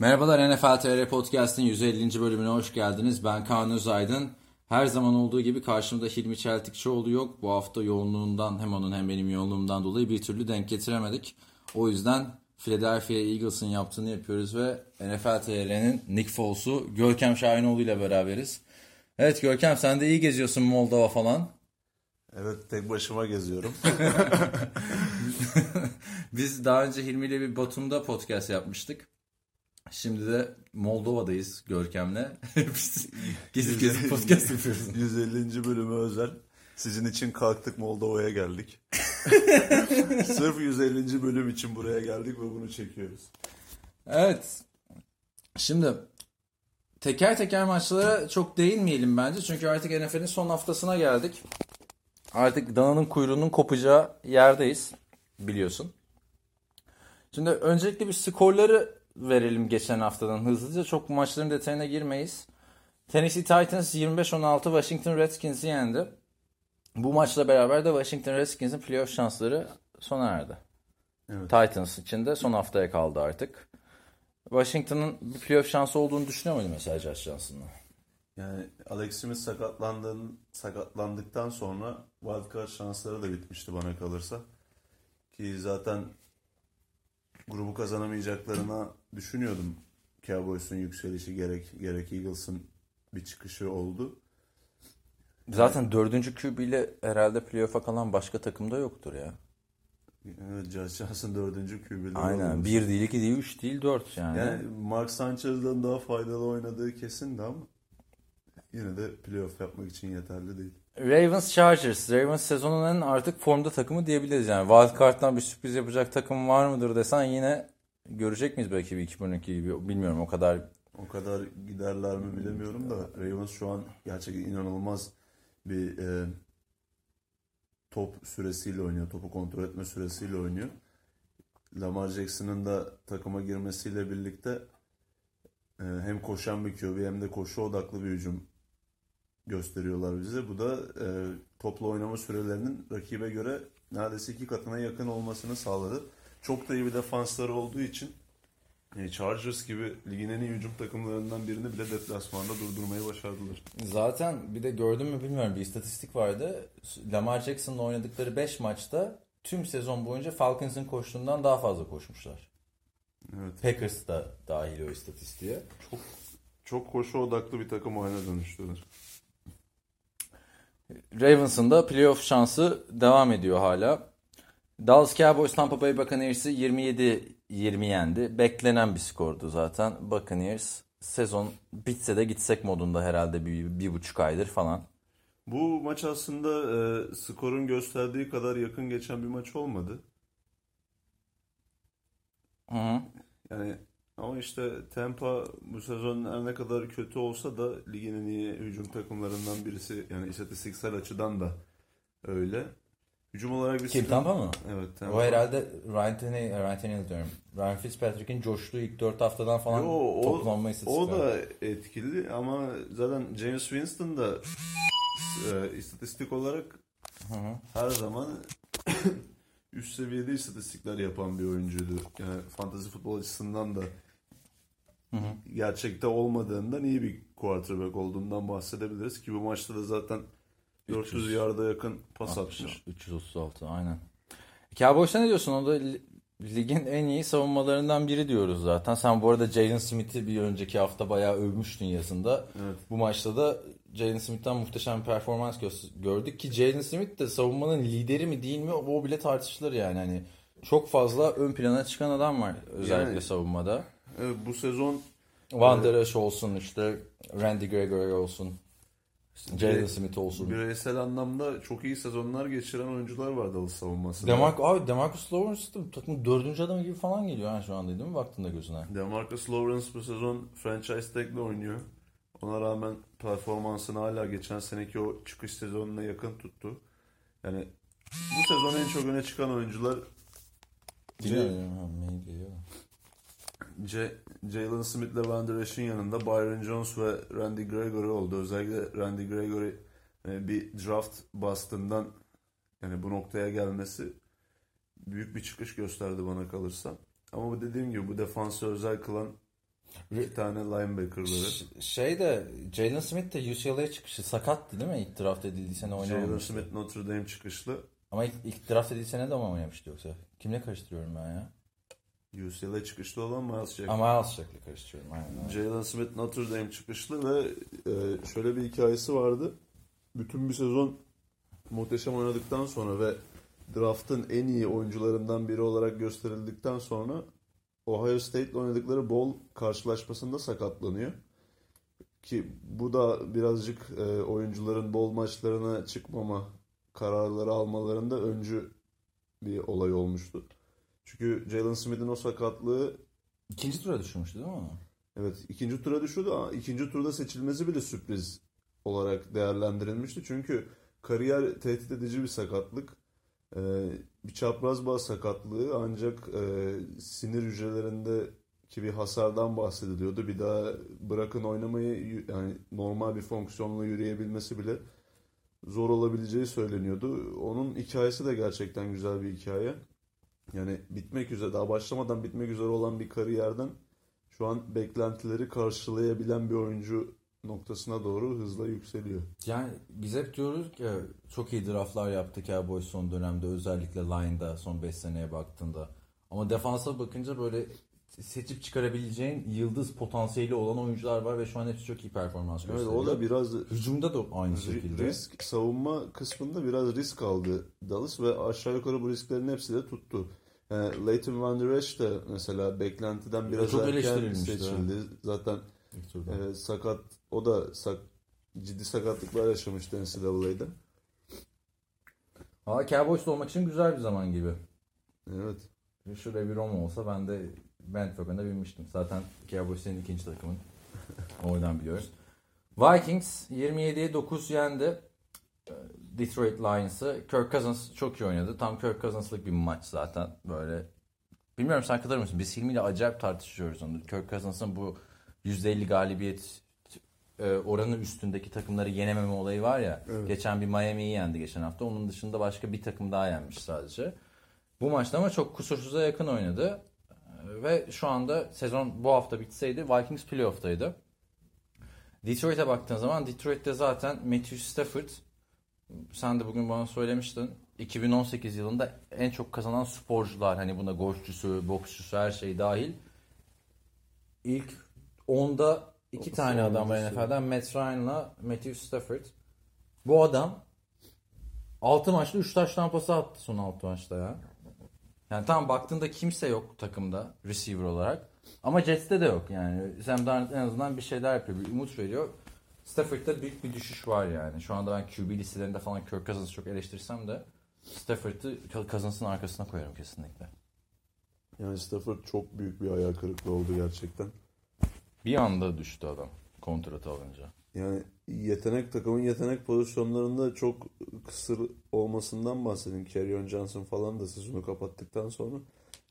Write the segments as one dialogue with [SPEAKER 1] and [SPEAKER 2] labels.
[SPEAKER 1] Merhabalar NFL TR Podcast'in 150. bölümüne hoş geldiniz. Ben Kaan Özaydın. Her zaman olduğu gibi karşımda Hilmi Çeltikçioğlu yok. Bu hafta yoğunluğundan hem onun hem benim yoğunluğumdan dolayı bir türlü denk getiremedik. O yüzden Philadelphia Eagles'ın yaptığını yapıyoruz ve NFL TR'nin Nick Foles'u Görkem Şahinoğlu ile beraberiz. Evet Görkem sen de iyi geziyorsun Moldova falan.
[SPEAKER 2] Evet tek başıma geziyorum.
[SPEAKER 1] Biz daha önce Hilmi ile bir Batum'da podcast yapmıştık. Şimdi de Moldova'dayız Görkem'le. Gezip gezip podcast yapıyoruz.
[SPEAKER 2] 150. bölümü özel. Sizin için kalktık Moldova'ya geldik. Sırf 150. bölüm için buraya geldik ve bunu çekiyoruz.
[SPEAKER 1] Evet. Şimdi teker teker maçlara çok değinmeyelim bence. Çünkü artık NFL'in son haftasına geldik. Artık dananın kuyruğunun kopacağı yerdeyiz. Biliyorsun. Şimdi öncelikle bir skorları verelim geçen haftadan hızlıca. Çok maçların detayına girmeyiz. Tennessee Titans 25-16 Washington Redskins'i yendi. Bu maçla beraber de Washington Redskins'in playoff şansları sona erdi.
[SPEAKER 2] Evet.
[SPEAKER 1] Titans için de son haftaya kaldı artık. Washington'ın bir playoff şansı olduğunu düşünüyor muydun mesela Josh Johnson'la?
[SPEAKER 2] Yani Alex Smith sakatlandığın, sakatlandıktan sonra wildcard şansları da bitmişti bana kalırsa. Ki zaten grubu kazanamayacaklarına düşünüyordum. Cowboys'un yükselişi gerek gerek Eagles'ın bir çıkışı oldu.
[SPEAKER 1] Zaten dördüncü QB ile herhalde playoff'a kalan başka takımda yoktur ya.
[SPEAKER 2] Evet, Josh Johnson dördüncü QB'de
[SPEAKER 1] Aynen.
[SPEAKER 2] olmuş.
[SPEAKER 1] Bir değil, iki değil, üç değil, dört yani.
[SPEAKER 2] Yani Mark Sanchez'dan daha faydalı oynadığı kesindi ama yine de playoff yapmak için yeterli değil.
[SPEAKER 1] Ravens Chargers. Ravens sezonun en artık formda takımı diyebiliriz yani. Wildcard'dan bir sürpriz yapacak takım var mıdır desen yine görecek miyiz belki bir 2012 gibi bilmiyorum o kadar.
[SPEAKER 2] O kadar giderler mi bilemiyorum da Ravens şu an gerçekten inanılmaz bir e, top süresiyle oynuyor. Topu kontrol etme süresiyle oynuyor. Lamar Jackson'ın da takıma girmesiyle birlikte e, hem koşan bir QB hem de koşu odaklı bir hücum gösteriyorlar bize. Bu da e, topla oynama sürelerinin rakibe göre neredeyse iki katına yakın olmasını sağladı. Çok da iyi bir defansları olduğu için e, Chargers gibi ligin en iyi hücum takımlarından birini bile deplasmanda durdurmayı başardılar.
[SPEAKER 1] Zaten bir de gördün mü bilmiyorum bir istatistik vardı. Lamar Jackson'la oynadıkları 5 maçta tüm sezon boyunca Falcons'ın koştuğundan daha fazla koşmuşlar.
[SPEAKER 2] Evet.
[SPEAKER 1] Packers da dahil o istatistiğe.
[SPEAKER 2] Çok çok koşu odaklı bir takım oyuna dönüştüler.
[SPEAKER 1] Ravens'ın da playoff şansı devam ediyor hala. Dallas Cowboys Tampa Bay Buccaneers'ı 27-20 yendi. Beklenen bir skordu zaten. Buccaneers sezon bitse de gitsek modunda herhalde bir, bir buçuk aydır falan.
[SPEAKER 2] Bu maç aslında e, skorun gösterdiği kadar yakın geçen bir maç olmadı.
[SPEAKER 1] Hı hı.
[SPEAKER 2] Yani ama işte Tampa bu sezon her ne kadar kötü olsa da ligin en iyi hücum takımlarından birisi. Yani istatistiksel açıdan da öyle. Hücum olarak bir
[SPEAKER 1] Kim
[SPEAKER 2] sıkıntı-
[SPEAKER 1] Tampa mı?
[SPEAKER 2] Evet Tampa.
[SPEAKER 1] O herhalde Ryan Tannehill, Ryan Tannehill diyorum. Ryan Fitzpatrick'in coştuğu ilk 4 haftadan falan
[SPEAKER 2] Yo, o,
[SPEAKER 1] toplanma istatistikleri.
[SPEAKER 2] o da etkili ama zaten James Winston da e, istatistik olarak
[SPEAKER 1] Hı hı.
[SPEAKER 2] her zaman üst seviyede istatistikler yapan bir oyuncuydu. Yani fantasy futbol açısından da
[SPEAKER 1] Hı hı.
[SPEAKER 2] gerçekte olmadığından iyi bir quarterback olduğundan bahsedebiliriz ki bu maçta da zaten 400
[SPEAKER 1] 300
[SPEAKER 2] yarda yakın pas
[SPEAKER 1] 60,
[SPEAKER 2] atmış.
[SPEAKER 1] 336 aynen. Cowboys'a ne diyorsun? O da li- ligin en iyi savunmalarından biri diyoruz zaten. Sen bu arada Jalen Smith'i bir önceki hafta bayağı övmüştün yazında.
[SPEAKER 2] Evet.
[SPEAKER 1] Bu maçta da Jalen Smith'ten muhteşem bir performans gö- gördük ki Jalen Smith de savunmanın lideri mi değil mi o bile tartışılır yani. Hani çok fazla ön plana çıkan adam var özellikle
[SPEAKER 2] Yani-
[SPEAKER 1] savunmada.
[SPEAKER 2] Evet, bu sezon
[SPEAKER 1] Van Der Esch olsun işte Randy Gregory olsun. Jalen Smith olsun.
[SPEAKER 2] bireysel anlamda çok iyi sezonlar geçiren oyuncular var Dallas savunmasında.
[SPEAKER 1] Demarc abi Demarcus Lawrence da takımın dördüncü adamı gibi falan geliyor ha şu anda değil mi baktığında gözüne?
[SPEAKER 2] Demarcus Lawrence bu sezon franchise tag'le oynuyor. Ona rağmen performansını hala geçen seneki o çıkış sezonuna yakın tuttu. Yani bu sezon en çok öne çıkan oyuncular
[SPEAKER 1] mail geliyor.
[SPEAKER 2] C- Jalen Smith ile Van Der Esch'in yanında Byron Jones ve Randy Gregory oldu. Özellikle Randy Gregory e, bir draft bastığından yani bu noktaya gelmesi büyük bir çıkış gösterdi bana kalırsa. Ama bu dediğim gibi bu defansı özel kılan İki tane linebacker'ları.
[SPEAKER 1] Şey de Jalen Smith de UCLA çıkışı sakattı değil mi? İlk draft edildiği sene
[SPEAKER 2] Jalen
[SPEAKER 1] oynamamıştı.
[SPEAKER 2] Smith Notre Dame çıkışlı.
[SPEAKER 1] Ama ilk, ilk draft edildiği sene de mi oynamıştı yoksa? Kimle karıştırıyorum ben ya?
[SPEAKER 2] UCLA çıkışlı olan Miles Jack.
[SPEAKER 1] Ama Miles Jack'le karıştırıyorum. Aynen.
[SPEAKER 2] Jalen Smith Notre Dame çıkışlı ve e, şöyle bir hikayesi vardı. Bütün bir sezon muhteşem oynadıktan sonra ve draft'ın en iyi oyuncularından biri olarak gösterildikten sonra Ohio State'le oynadıkları bowl karşılaşmasında sakatlanıyor. Ki bu da birazcık e, oyuncuların bowl maçlarına çıkmama kararları almalarında öncü bir olay olmuştu. Çünkü Jalen Smith'in o sakatlığı
[SPEAKER 1] İkinci tura düşürmüştü değil mi?
[SPEAKER 2] Evet ikinci tura düşürdü ama ikinci turda seçilmesi bile sürpriz olarak değerlendirilmişti. Çünkü kariyer tehdit edici bir sakatlık. Ee, bir çapraz bağ sakatlığı ancak e, sinir hücrelerindeki bir hasardan bahsediliyordu. Bir daha bırakın oynamayı yani normal bir fonksiyonla yürüyebilmesi bile zor olabileceği söyleniyordu. Onun hikayesi de gerçekten güzel bir hikaye. Yani bitmek üzere daha başlamadan bitmek üzere olan bir kariyerden şu an beklentileri karşılayabilen bir oyuncu noktasına doğru hızla yükseliyor.
[SPEAKER 1] Yani biz hep diyoruz ki çok iyi draftlar yaptık Cowboys son dönemde özellikle line'da son 5 seneye baktığında. Ama defansa bakınca böyle seçip çıkarabileceğin yıldız potansiyeli olan oyuncular var ve şu an hepsi çok iyi performans
[SPEAKER 2] Evet
[SPEAKER 1] gösteriyor.
[SPEAKER 2] o da biraz
[SPEAKER 1] Hücumda da aynı şekilde.
[SPEAKER 2] risk savunma kısmında biraz risk aldı Dallas ve aşağı yukarı bu risklerin hepsi de tuttu. Yani Leighton Van Der Esch de mesela beklentiden biraz
[SPEAKER 1] Çok
[SPEAKER 2] erken seçildi. Zaten
[SPEAKER 1] İlk turda.
[SPEAKER 2] e, sakat o da sak, ciddi sakatlıklar yaşamıştı NCAA'de.
[SPEAKER 1] Valla Cowboys'ta olmak için güzel bir zaman gibi.
[SPEAKER 2] Evet.
[SPEAKER 1] Şuraya bir Roma olsa ben de bandwagon'a binmiştim. Zaten Cowboys senin ikinci takımın. Oradan biliyoruz. Vikings 27'ye 9 yendi. Detroit Lions'ı. Kirk Cousins çok iyi oynadı. Tam Kirk Cousins'lık bir maç zaten. Böyle bilmiyorum sen katılır mısın? Biz Hilmi ile acayip tartışıyoruz onu. Kirk Cousins'ın bu %50 galibiyet e, oranı üstündeki takımları yenememe olayı var ya.
[SPEAKER 2] Evet.
[SPEAKER 1] Geçen bir Miami'yi yendi geçen hafta. Onun dışında başka bir takım daha yenmiş sadece. Bu maçta ama çok kusursuza yakın oynadı. Ve şu anda sezon bu hafta bitseydi Vikings playoff'taydı. Detroit'e baktığın zaman Detroit'te zaten Matthew Stafford sen de bugün bana söylemiştin. 2018 yılında en çok kazanan sporcular hani buna golfçüsü, boksçusu her şey dahil. İlk 10'da iki tane adam var. NFL'den Matt Ryan'la Matthew Stafford. Bu adam 6 maçta 3 taş tampası attı son 6 maçta ya. Yani tam baktığında kimse yok takımda receiver olarak. Ama Jets'te de yok yani. Sam Darnold en azından bir şeyler yapıyor. Bir umut veriyor. Stafford'da büyük bir düşüş var yani. Şu anda ben QB listelerinde falan Kirk Cousins'ı çok eleştirsem de Stafford'ı Cousins'ın arkasına koyarım kesinlikle.
[SPEAKER 2] Yani Stafford çok büyük bir hayal kırıklığı oldu gerçekten.
[SPEAKER 1] Bir anda düştü adam kontratı alınca.
[SPEAKER 2] Yani yetenek takımın yetenek pozisyonlarında çok kısır olmasından bahsedin. Kerryon Johnson falan da sezonu kapattıktan sonra.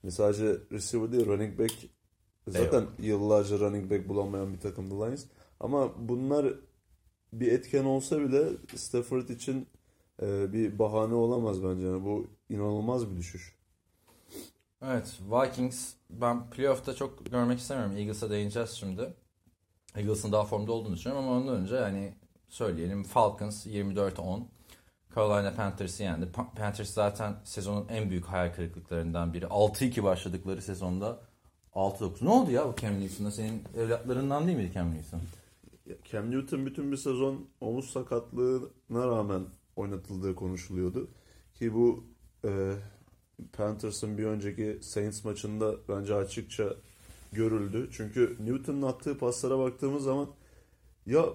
[SPEAKER 2] Yani sadece receiver değil running back zaten yıllarca running back bulamayan bir takımdı Lions. Ama bunlar bir etken olsa bile Stafford için e, bir bahane olamaz bence. Yani bu inanılmaz bir düşüş.
[SPEAKER 1] Evet Vikings ben playoff'ta çok görmek istemiyorum. Eagles'a değineceğiz şimdi. Eagles'ın daha formda olduğunu düşünüyorum ama ondan önce hani söyleyelim Falcons 24-10 Carolina Panthers'ı yendi. Pa- Panthers zaten sezonun en büyük hayal kırıklıklarından biri. 6-2 başladıkları sezonda 6-9. Ne oldu ya bu Cam Newton'da? Senin evlatlarından değil miydi Cam Newton?
[SPEAKER 2] Cam Newton bütün bir sezon omuz sakatlığına rağmen oynatıldığı konuşuluyordu. Ki bu e, Panthers'ın bir önceki Saints maçında bence açıkça görüldü. Çünkü Newton'un attığı paslara baktığımız zaman ya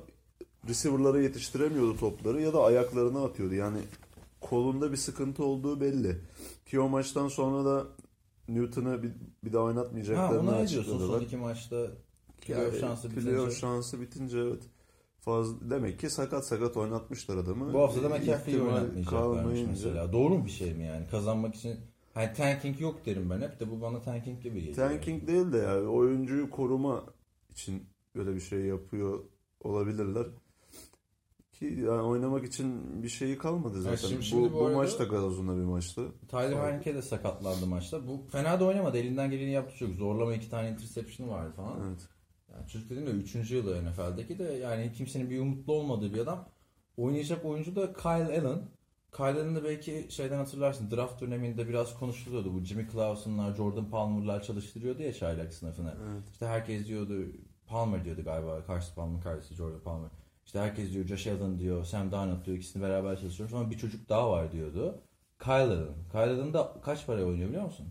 [SPEAKER 2] receiver'lara yetiştiremiyordu topları ya da ayaklarına atıyordu. Yani kolunda bir sıkıntı olduğu belli. Ki o maçtan sonra da Newton'ı bir, bir daha
[SPEAKER 1] Ha,
[SPEAKER 2] oynatmayacaklarını
[SPEAKER 1] ona ne diyorsun
[SPEAKER 2] açıkladılar.
[SPEAKER 1] son iki maçta playoff şansı
[SPEAKER 2] playoff
[SPEAKER 1] bitince?
[SPEAKER 2] şansı bitince evet. Fazla, demek ki sakat sakat oynatmışlar adamı.
[SPEAKER 1] Bu hafta da McAfee'yi oynatmayacaklarmış mesela. Doğru mu bir şey mi yani? Kazanmak için hani tanking yok derim ben hep de bu bana tanking gibi geliyor.
[SPEAKER 2] Tanking değil de yani oyuncuyu koruma için böyle bir şey yapıyor olabilirler. Ki yani oynamak için bir şeyi kalmadı zaten.
[SPEAKER 1] şimdi- şimdi
[SPEAKER 2] bu,
[SPEAKER 1] bu
[SPEAKER 2] bu, maç da gazozunda bir maçtı.
[SPEAKER 1] Tyler Heineke de sakatlandı maçta. Bu fena da oynamadı. Elinden geleni yaptı çok. Zorlama iki tane interception vardı falan.
[SPEAKER 2] Evet.
[SPEAKER 1] Yani çocuk dediğim de 3. yılı NFL'deki de yani kimsenin bir umutlu olmadığı bir adam. Oynayacak oyuncu da Kyle Allen. Kyle Allen'ı belki şeyden hatırlarsın. Draft döneminde biraz konuşuluyordu. Bu Jimmy Clausen'lar, Jordan Palmer'lar çalıştırıyordu ya çaylak sınıfını. İşte herkes diyordu, Palmer diyordu galiba. Karşı Palmer, karşısı Jordan Palmer. İşte herkes diyor Josh Allen diyor, Sam Darnold diyor. ikisini beraber çalıştırıyoruz. Sonra bir çocuk daha var diyordu. Kyle Allen. Kyle Allen da kaç paraya oynuyor biliyor musun?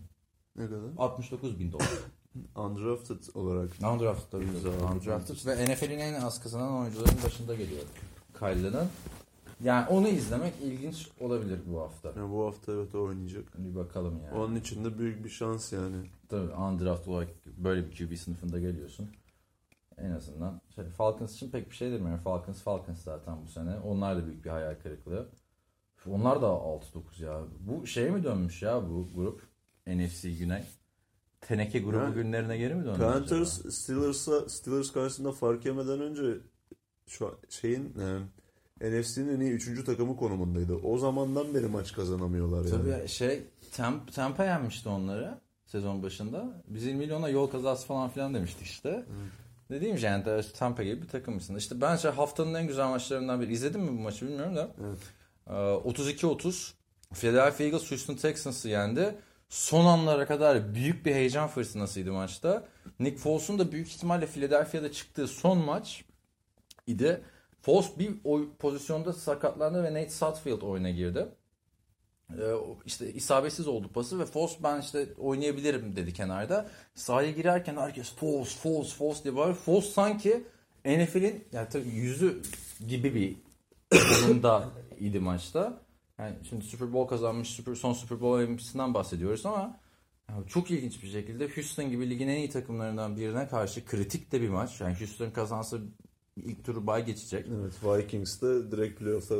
[SPEAKER 2] Ne kadar?
[SPEAKER 1] 69 bin dolar.
[SPEAKER 2] Undrafted olarak.
[SPEAKER 1] Undrafted tabii. Undrafted ve NFL'in en az kazanan oyuncuların başında geliyor. Kyle'ın. Yani onu izlemek ilginç olabilir bu hafta.
[SPEAKER 2] Yani bu hafta evet oynayacak.
[SPEAKER 1] Bir bakalım yani.
[SPEAKER 2] Onun için de büyük bir şans yani.
[SPEAKER 1] Tabii undrafted olarak böyle bir QB sınıfında geliyorsun. En azından. Şey, Falcons için pek bir şey demiyorum. Falcons Falcons zaten bu sene. Onlar da büyük bir hayal kırıklığı. Onlar da 6-9 ya. Bu şey mi dönmüş ya bu grup? NFC Güney. Teneke grubu
[SPEAKER 2] Yani
[SPEAKER 1] günlerine geri mi döndü?
[SPEAKER 2] Panthers
[SPEAKER 1] acaba?
[SPEAKER 2] Steelers'a Steelers karşısında fark yemeden önce şu an şeyin e, NFC'nin en iyi 3. takımı konumundaydı. O zamandan beri maç kazanamıyorlar yani.
[SPEAKER 1] Tabii şey Tampa yenmişti onları sezon başında. Biz 20 milyona yol kazası falan filan demiştik işte. Dediğim şey yani Tampa gibi bir takımmışsın. İşte bence haftanın en güzel maçlarından biri. İzledin mi bu maçı bilmiyorum da.
[SPEAKER 2] Evet.
[SPEAKER 1] Ee, 32-30 Philadelphia Eagles Houston Texans'ı yendi. Son anlara kadar büyük bir heyecan fırtınasıydı maçta. Nick Foles'un da büyük ihtimalle Philadelphia'da çıktığı son maç idi. Foles bir oy pozisyonda sakatlandı ve Nate Sutfield oyuna girdi. Ee, işte isabetsiz oldu pası ve Foles ben işte oynayabilirim dedi kenarda. Sahaya girerken herkes Foles, Foles, Foles diye bağırıyor. Foles sanki NFL'in yani tabii yüzü gibi bir konumda idi maçta. Yani şimdi Super Bowl kazanmış, Super, son Super Bowl MVP'sinden bahsediyoruz ama yani çok ilginç bir şekilde Houston gibi ligin en iyi takımlarından birine karşı kritik de bir maç. Yani Houston kazansa ilk turu bay geçecek.
[SPEAKER 2] Evet Vikings de direkt playoff'a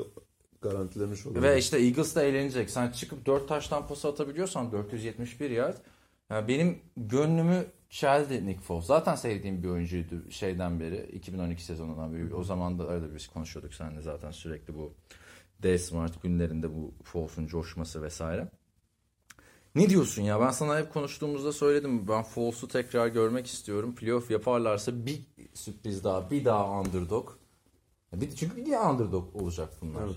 [SPEAKER 2] garantilemiş oluyor.
[SPEAKER 1] Ve işte Eagles da eğlenecek. Sen çıkıp 4 taştan pası atabiliyorsan 471 yard. Yani benim gönlümü çeldi Nick Foles. Zaten sevdiğim bir oyuncuydu şeyden beri. 2012 sezonundan beri. O zaman da öyle biz konuşuyorduk seninle zaten sürekli bu D Smart günlerinde bu Foles'un coşması vesaire. Ne diyorsun ya? Ben sana hep konuştuğumuzda söyledim. Ben Foles'u tekrar görmek istiyorum. Playoff yaparlarsa bir sürpriz daha, bir daha underdog. Çünkü bir daha underdog olacak bunlar.
[SPEAKER 2] Evet.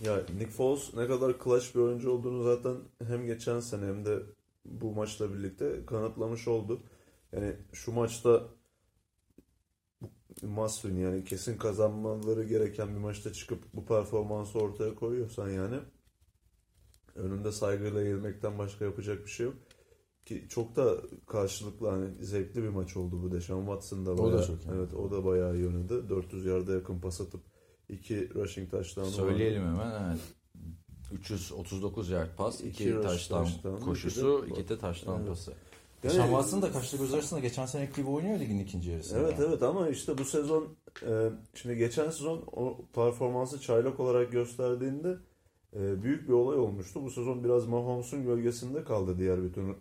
[SPEAKER 2] Ya Nick Foles ne kadar clutch bir oyuncu olduğunu zaten hem geçen sene hem de bu maçla birlikte kanıtlamış oldu. Yani şu maçta must win yani kesin kazanmaları gereken bir maçta çıkıp bu performansı ortaya koyuyorsan yani önünde saygıyla eğilmekten başka yapacak bir şey yok. Ki çok da karşılıklı hani zevkli bir maç oldu bu Deshaun Watson da
[SPEAKER 1] O da
[SPEAKER 2] bayağı,
[SPEAKER 1] çok iyi.
[SPEAKER 2] evet o da bayağı iyi oynadı. 400 yarda yakın pas atıp iki rushing touchdown'u vardı.
[SPEAKER 1] Söyleyelim hemen. Evet. 339 yard pas,
[SPEAKER 2] İki
[SPEAKER 1] 2
[SPEAKER 2] rush
[SPEAKER 1] taştan koşusu,
[SPEAKER 2] iki de-
[SPEAKER 1] 2 de taştan
[SPEAKER 2] Evet.
[SPEAKER 1] pası.
[SPEAKER 2] Yani-
[SPEAKER 1] Watson da kaçta göz arasında geçen seneki gibi oynuyor ligin ikinci yarısında.
[SPEAKER 2] Evet evet ama işte bu sezon e, şimdi geçen sezon o performansı çaylak olarak gösterdiğinde e, büyük bir olay olmuştu. Bu sezon biraz Mahomes'un gölgesinde kaldı diğer bütün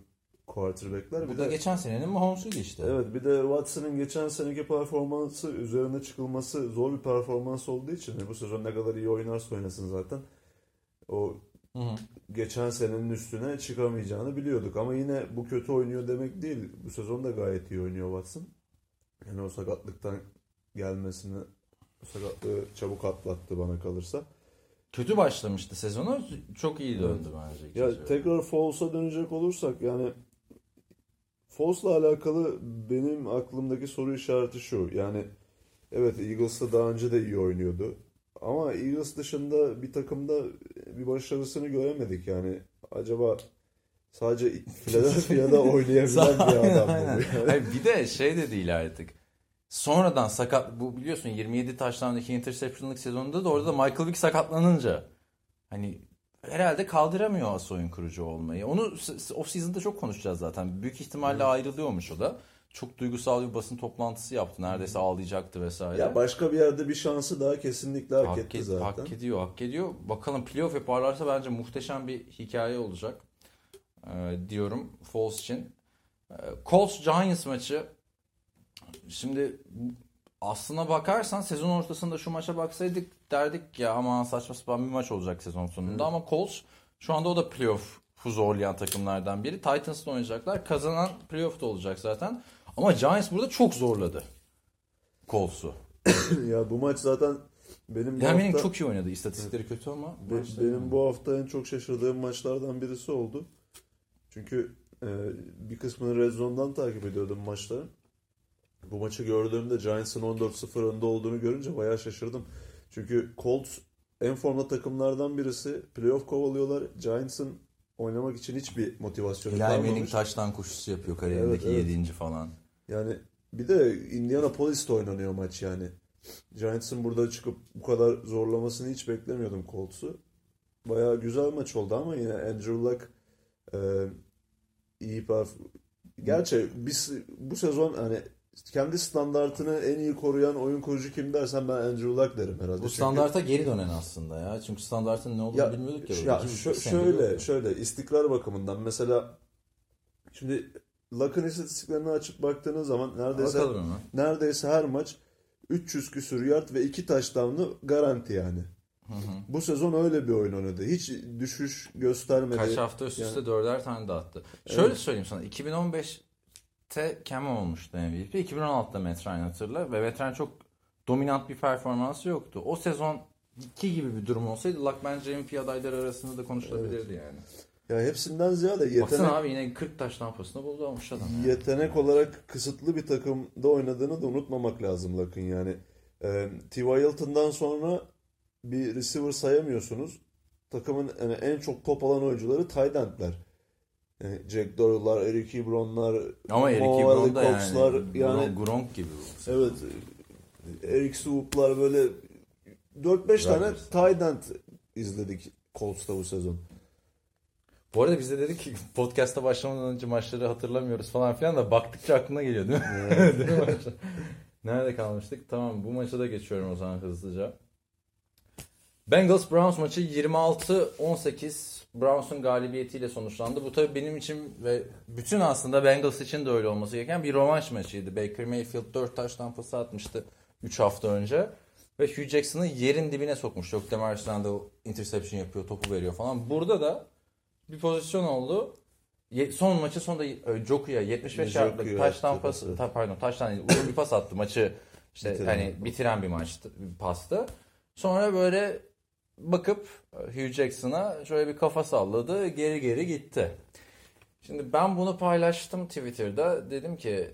[SPEAKER 2] quarterback'ler.
[SPEAKER 1] Bu
[SPEAKER 2] Bir
[SPEAKER 1] da
[SPEAKER 2] de
[SPEAKER 1] geçen senenin Mahomes'uydu işte.
[SPEAKER 2] evet bir de Watson'ın geçen seneki performansı üzerine çıkılması zor bir performans olduğu için yani bu sezon ne kadar iyi oynarsa oynasın zaten o
[SPEAKER 1] Hı hı.
[SPEAKER 2] geçen senenin üstüne çıkamayacağını biliyorduk. Ama yine bu kötü oynuyor demek değil. Bu sezon da gayet iyi oynuyor Watson. Yani o sakatlıktan gelmesini, o sakatlığı çabuk atlattı bana kalırsa.
[SPEAKER 1] Kötü başlamıştı sezonu. Çok iyi döndü bence. ikinci
[SPEAKER 2] Ya tekrar Foles'a dönecek olursak yani Foles'la alakalı benim aklımdaki soru işareti şu. Yani evet Eagles'ta daha önce de iyi oynuyordu. Ama Eagles dışında bir takımda bir başarısını göremedik yani. Acaba sadece Philadelphia'da oynayabilen bir adam mı? Yani?
[SPEAKER 1] Bir de şey de değil artık. Sonradan sakat bu biliyorsun 27 taştan 2 interception'lık sezonunda da orada da Michael Vick sakatlanınca hani herhalde kaldıramıyor as oyun kurucu olmayı. Onu off season'da çok konuşacağız zaten. Büyük ihtimalle ayrılıyormuş o da. Çok duygusal bir basın toplantısı yaptı. Neredeyse ağlayacaktı vesaire.
[SPEAKER 2] Ya başka bir yerde bir şansı daha kesinlikle hak,
[SPEAKER 1] hak,
[SPEAKER 2] etti zaten.
[SPEAKER 1] hak ediyor, hak ediyor. Bakalım playoff yaparlarsa bence muhteşem bir hikaye olacak. Ee, diyorum Falls için. Ee, Colts Giants maçı. Şimdi aslına bakarsan sezon ortasında şu maça baksaydık derdik ya aman saçma sapan bir maç olacak sezon sonunda ama Colts şu anda o da playoff'u zorlayan takımlardan biri. Titans'la oynayacaklar. Kazanan playoff'ta olacak zaten. Ama Giants burada çok zorladı Colts'u.
[SPEAKER 2] ya bu maç zaten benim bu
[SPEAKER 1] Yani
[SPEAKER 2] hafta
[SPEAKER 1] çok iyi oynadı. İstatistikleri kötü ama.
[SPEAKER 2] be-
[SPEAKER 1] maçta
[SPEAKER 2] benim bu hafta en çok şaşırdığım maçlardan birisi oldu. Çünkü e, bir kısmını Red Zone'dan takip ediyordum maçların. Bu maçı gördüğümde Giants'ın 14-0 önde olduğunu görünce bayağı şaşırdım. Çünkü Colts en formda takımlardan birisi. Playoff kovalıyorlar. Giants'ın oynamak için hiçbir motivasyonu
[SPEAKER 1] Eli Manning
[SPEAKER 2] kalmamış.
[SPEAKER 1] taştan koşusu yapıyor kariyerindeki
[SPEAKER 2] Evet, evet.
[SPEAKER 1] 7. falan.
[SPEAKER 2] Yani bir de Indianapolis'te oynanıyor maç yani. Giants'ın burada çıkıp bu kadar zorlamasını hiç beklemiyordum Colts'u. Bayağı güzel maç oldu ama yine Andrew Luck e, iyi perf Gerçi biz bu sezon hani kendi standartını en iyi koruyan oyun kurucu kim dersen ben Andrew Luck derim herhalde.
[SPEAKER 1] Bu
[SPEAKER 2] Çünkü-
[SPEAKER 1] standarta geri dönen aslında ya. Çünkü standartın ne olduğunu
[SPEAKER 2] ya,
[SPEAKER 1] bilmiyorduk ya.
[SPEAKER 2] ya şö- şöyle şöyle istikrar bakımından mesela şimdi Luck'ın istatistiklerini açıp baktığınız zaman neredeyse neredeyse her maç 300 küsür yard ve 2 touchdown'lı garanti yani.
[SPEAKER 1] Hı hı.
[SPEAKER 2] Bu sezon öyle bir oyun oynadı. Hiç düşüş göstermedi.
[SPEAKER 1] Kaç hafta üst üste
[SPEAKER 2] Yani-
[SPEAKER 1] dörder tane de attı. Şöyle söyleyeyim sana. 2015'te Cam olmuştu MVP. 2016'da Matt Ryan hatırla. Ve Matt Ryan çok dominant bir performansı yoktu. O sezon iki gibi bir durum olsaydı Luck bence MVP adayları arasında da konuşulabilirdi yani.
[SPEAKER 2] Ya hepsinden ziyade yetenek,
[SPEAKER 1] Baksana abi yine 40 taş tampasını buldu almış adam. Yani.
[SPEAKER 2] yetenek olarak kısıtlı bir takımda oynadığını da unutmamak lazım Luck'ın yani. Ee, T.Y. Hilton'dan sonra bir receiver sayamıyorsunuz. Takımın yani en çok top alan oyuncuları tight end'ler. Yani Jack Doyle'lar, Eric Ebron'lar,
[SPEAKER 1] Ama Eric Ebron da
[SPEAKER 2] Cox'lar,
[SPEAKER 1] yani,
[SPEAKER 2] yani
[SPEAKER 1] Gronk, gibi. bu.
[SPEAKER 2] Evet. Eric Swoop'lar böyle 4-5 tane tight end izledik Colts'ta bu sezon.
[SPEAKER 1] Bu arada biz de dedik ki podcast'a başlamadan önce maçları hatırlamıyoruz falan filan da baktıkça aklına geliyor değil mi? Değil mi? Nerede kalmıştık? Tamam bu maça da geçiyorum o zaman hızlıca. Bengals Browns maçı 26-18 Browns'un galibiyetiyle sonuçlandı. Bu tabii benim için ve bütün aslında Bengals için de öyle olması gereken bir rövanş maçıydı. Baker Mayfield 4 taş tampası atmıştı 3 hafta önce. Ve Hugh Jackson'ı yerin dibine sokmuş. Yok Demar Randall interception yapıyor, topu veriyor falan. Burada da bir pozisyon oldu. Ye- Son maçı sonunda e, Joku'ya 75
[SPEAKER 2] Joku'ya
[SPEAKER 1] yardlık taştan pası. ta, pardon taştan değil, uzun bir pas attı maçı işte
[SPEAKER 2] Bitiren.
[SPEAKER 1] hani bitiren bir maçtı, bir pastı. Sonra böyle bakıp e, Hugh Jackson'a şöyle bir kafa salladı, geri geri gitti. Şimdi ben bunu paylaştım Twitter'da. Dedim ki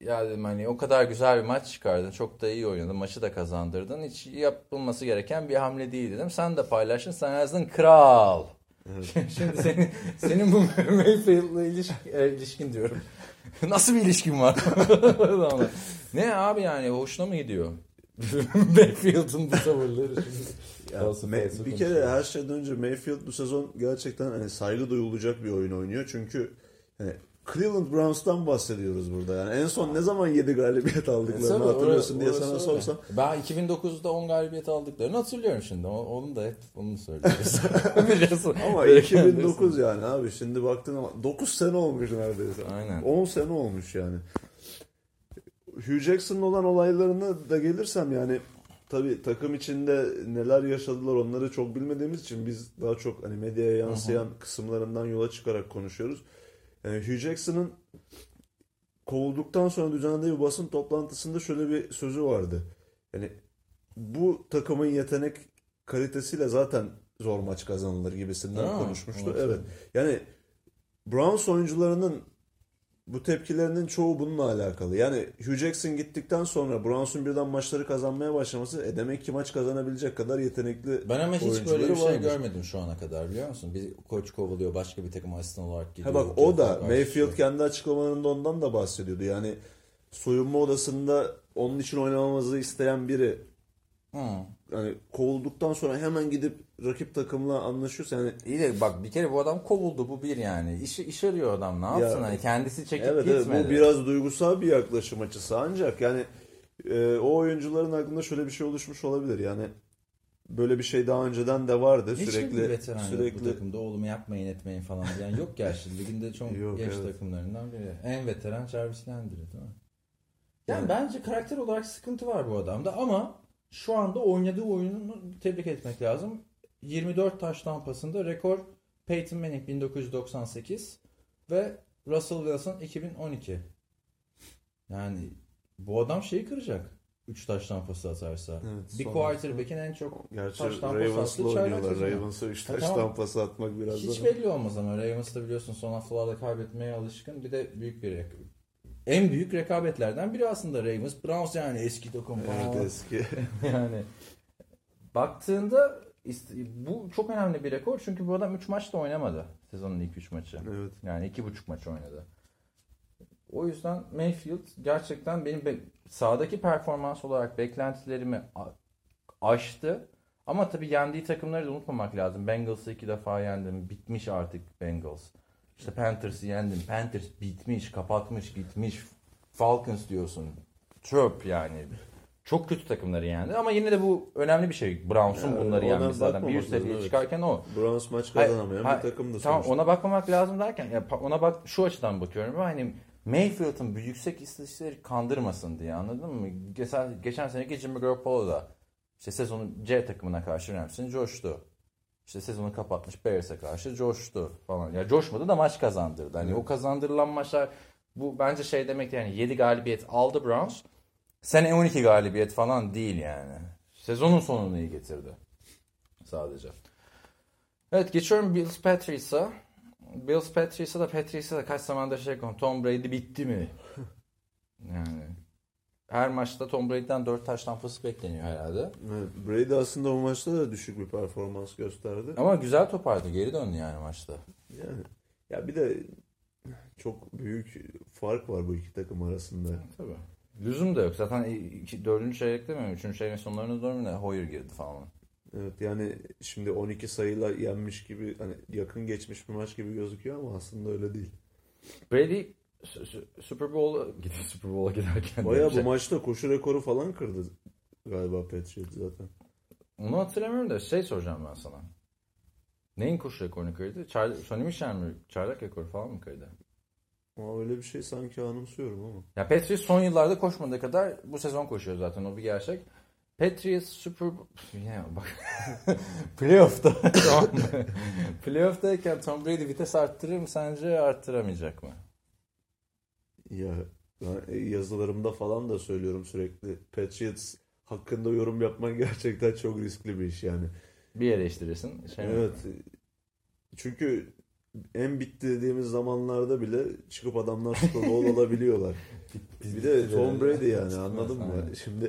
[SPEAKER 1] ya dedim hani o kadar güzel bir maç çıkardın. Çok da iyi oynadın. Maçı da kazandırdın. Hiç yapılması gereken bir hamle değil dedim. Sen de paylaştın. Sen yazdın kral. Şimdi senin, senin bu Mayfield'la ilişkin, ilişkin diyorum. Nasıl bir ilişkin var? ne abi yani hoşuna mı gidiyor? Mayfield'ın bu tavırları şimdi.
[SPEAKER 2] Ya, bir kere
[SPEAKER 1] konuşuyor.
[SPEAKER 2] her şeyden önce Mayfield bu sezon gerçekten hani saygı duyulacak bir oyun oynuyor. Çünkü hani Cleveland Browns'tan bahsediyoruz burada. Yani en son ne zaman 7 galibiyet aldıklarını
[SPEAKER 1] Tabii,
[SPEAKER 2] hatırlıyorsun diye
[SPEAKER 1] orası
[SPEAKER 2] sana
[SPEAKER 1] öyle.
[SPEAKER 2] sorsam.
[SPEAKER 1] Ben 2009'da 10 galibiyet aldıklarını hatırlıyorum şimdi. O- Onu da hep onu söylüyoruz. Biliyorsun.
[SPEAKER 2] Ama
[SPEAKER 1] Böyle
[SPEAKER 2] 2009 yani abi şimdi baktın ama 9 sene olmuş neredeyse.
[SPEAKER 1] Aynen.
[SPEAKER 2] 10 sene olmuş yani. Hugh Jackson'ın olan olaylarına da gelirsem yani tabii takım içinde neler yaşadılar onları çok bilmediğimiz için biz daha çok hani medyaya yansıyan kısımlarından yola çıkarak konuşuyoruz. Yani Hugh Jackson'ın kovulduktan sonra düzenlediği bir basın toplantısında şöyle bir sözü vardı. Yani bu takımın yetenek kalitesiyle zaten zor maç kazanılır gibisinden
[SPEAKER 1] Ha,
[SPEAKER 2] konuşmuştu.
[SPEAKER 1] evet.
[SPEAKER 2] Evet. Yani Browns oyuncularının bu tepkilerinin çoğu bununla alakalı. Yani Hugh Jackson gittikten sonra Browns'un birden maçları kazanmaya başlaması e demek ki maç kazanabilecek kadar yetenekli
[SPEAKER 1] Ben ama hiç böyle bir şey
[SPEAKER 2] varmış.
[SPEAKER 1] görmedim şu ana kadar biliyor musun? Bir koç kovuluyor başka bir takım asistan olarak gidiyor.
[SPEAKER 2] Ha bak o da Mayfield kendi açıklamalarında ondan da bahsediyordu. Yani soyunma odasında onun için oynamamızı isteyen biri
[SPEAKER 1] Hı.
[SPEAKER 2] hani kovulduktan sonra hemen gidip rakip takımla anlaşıyorsa yani
[SPEAKER 1] İyi de bak bir kere bu adam kovuldu bu bir yani. İş, iş arıyor adam ne yapsın?
[SPEAKER 2] Ya,
[SPEAKER 1] hani kendisi çekip
[SPEAKER 2] evet, evet
[SPEAKER 1] gitmedi.
[SPEAKER 2] bu biraz duygusal bir yaklaşım açısı ancak yani e, o oyuncuların aklında şöyle bir şey oluşmuş olabilir. Yani böyle bir şey daha önceden de vardı
[SPEAKER 1] Hiçbir
[SPEAKER 2] sürekli
[SPEAKER 1] veteran yok bu
[SPEAKER 2] sürekli
[SPEAKER 1] takımda oğlumu yapmayın etmeyin falan diyen yok gerçi liginde çok
[SPEAKER 2] Yok,
[SPEAKER 1] genç
[SPEAKER 2] evet.
[SPEAKER 1] takımlarından biri. En veteran Jarvis Landry değil mi? Yani,
[SPEAKER 2] Yani-
[SPEAKER 1] bence karakter olarak sıkıntı var bu adamda ama şu anda oynadığı oyununu tebrik etmek lazım. 24 taş tampasında rekor Peyton Manning 1998 ve Russell Wilson 2012. Yani bu adam şeyi kıracak. 3 taştan pas atarsa.
[SPEAKER 2] Evet,
[SPEAKER 1] bir quarterback'in en çok
[SPEAKER 2] Gerçi
[SPEAKER 1] pas
[SPEAKER 2] Ravens'la
[SPEAKER 1] attığı
[SPEAKER 2] oynuyorlar. Ravens'a 3
[SPEAKER 1] Ha,
[SPEAKER 2] taş
[SPEAKER 1] tamam.
[SPEAKER 2] tampası atmak biraz
[SPEAKER 1] Hiç
[SPEAKER 2] da.
[SPEAKER 1] belli olmaz ama Ravens da biliyorsun son haftalarda kaybetmeye alışkın. Bir de büyük bir en büyük rekabetlerden biri aslında Ravens. Browns yani eski takım.
[SPEAKER 2] Evet eski.
[SPEAKER 1] yani baktığında bu çok önemli bir rekor çünkü bu adam 3 maçta oynamadı sezonun ilk 3 maçı.
[SPEAKER 2] evet.
[SPEAKER 1] Yani 2,5 maç oynadı. O yüzden Mayfield gerçekten benim be- sahadaki performans olarak beklentilerimi aştı. Ama tabii yendiği takımları da unutmamak lazım. Bengals'ı iki defa yendim. Bitmiş artık Bengals. İşte Panthers'ı yendim. Panthers bitmiş, kapatmış, gitmiş. Falcons diyorsun. Çöp yani. Çok kötü takımları yendi. Ama yine de bu önemli bir şey. Browns'un
[SPEAKER 2] Yani
[SPEAKER 1] bunları yenmesi zaten. Bir üst seviyeye
[SPEAKER 2] evet.
[SPEAKER 1] çıkarken o.
[SPEAKER 2] Browns maç kazanamayan
[SPEAKER 1] hayır,
[SPEAKER 2] bir takım da
[SPEAKER 1] Tamam
[SPEAKER 2] sonuçta.
[SPEAKER 1] ona bakmamak lazım derken ya ona bak şu açıdan bakıyorum. Hani Mayfield'ın yüksek istatistikleri kandırmasın diye anladın mı? Geçen, geçen seneki Jimmy Garoppolo da işte sezonu C takımına karşı Rams'in coştu. İşte sezonu kapatmış Bears'e karşı coştu falan. Ya coşmadı da maç kazandırdı. Hani
[SPEAKER 2] Evet.
[SPEAKER 1] o kazandırılan maçlar bu bence şey demek yani 7 galibiyet aldı Browns. Sene 12 galibiyet falan değil yani. Sezonun sonunu iyi getirdi. Sadece. Evet geçiyorum Bills Patriots'a. Bills Patriots'a da Patriots'a da kaç zamandır şey konu. Tom Brady bitti mi? Yani her maçta Tom Brady'den 4 taş tampası bekleniyor herhalde.
[SPEAKER 2] Evet, Brady aslında bu maçta da düşük bir performans gösterdi.
[SPEAKER 1] Ama güzel topardı. Geri döndü yani maçta.
[SPEAKER 2] Yani ya bir de çok büyük fark var bu iki takım arasında.
[SPEAKER 1] Tabii. Lüzum da yok. Zaten iki, dördüncü çeyrekte mi? Üçüncü çeyreğin sonlarına doğru mu ne? Hoyer girdi falan.
[SPEAKER 2] Evet yani şimdi 12 sayıyla yenmiş gibi hani yakın geçmiş bir maç gibi gözüküyor ama aslında öyle değil.
[SPEAKER 1] Brady Super Bowl'a gidiyor Super Bowl'a giderken. Şey-
[SPEAKER 2] bu maçta koşu rekoru falan kırdı galiba Patriots zaten.
[SPEAKER 1] Onu hatırlamıyorum da şey soracağım ben sana. Neyin koşu rekorunu kırdı? Çar Sonny Michel mi? Çaylak rekoru falan mı kırdı?
[SPEAKER 2] Ama öyle bir şey sanki anımsıyorum ama.
[SPEAKER 1] Ya Patriots son yıllarda koşmadığı kadar bu sezon koşuyor zaten o bir gerçek. Patriots Super ya bak playoff'ta? Playoff'tayken Tom Brady vites arttırır mı sence arttıramayacak mı?
[SPEAKER 2] Ya ben yazılarımda falan da söylüyorum sürekli. Patriots hakkında yorum yapman gerçekten çok riskli bir iş yani.
[SPEAKER 1] Bir eleştirirsin. Şey mi?
[SPEAKER 2] Evet. Çünkü en bitti dediğimiz zamanlarda bile çıkıp adamlar Super Bowl alabiliyorlar. Bir de Tom Brady yani anladın mı? Şimdi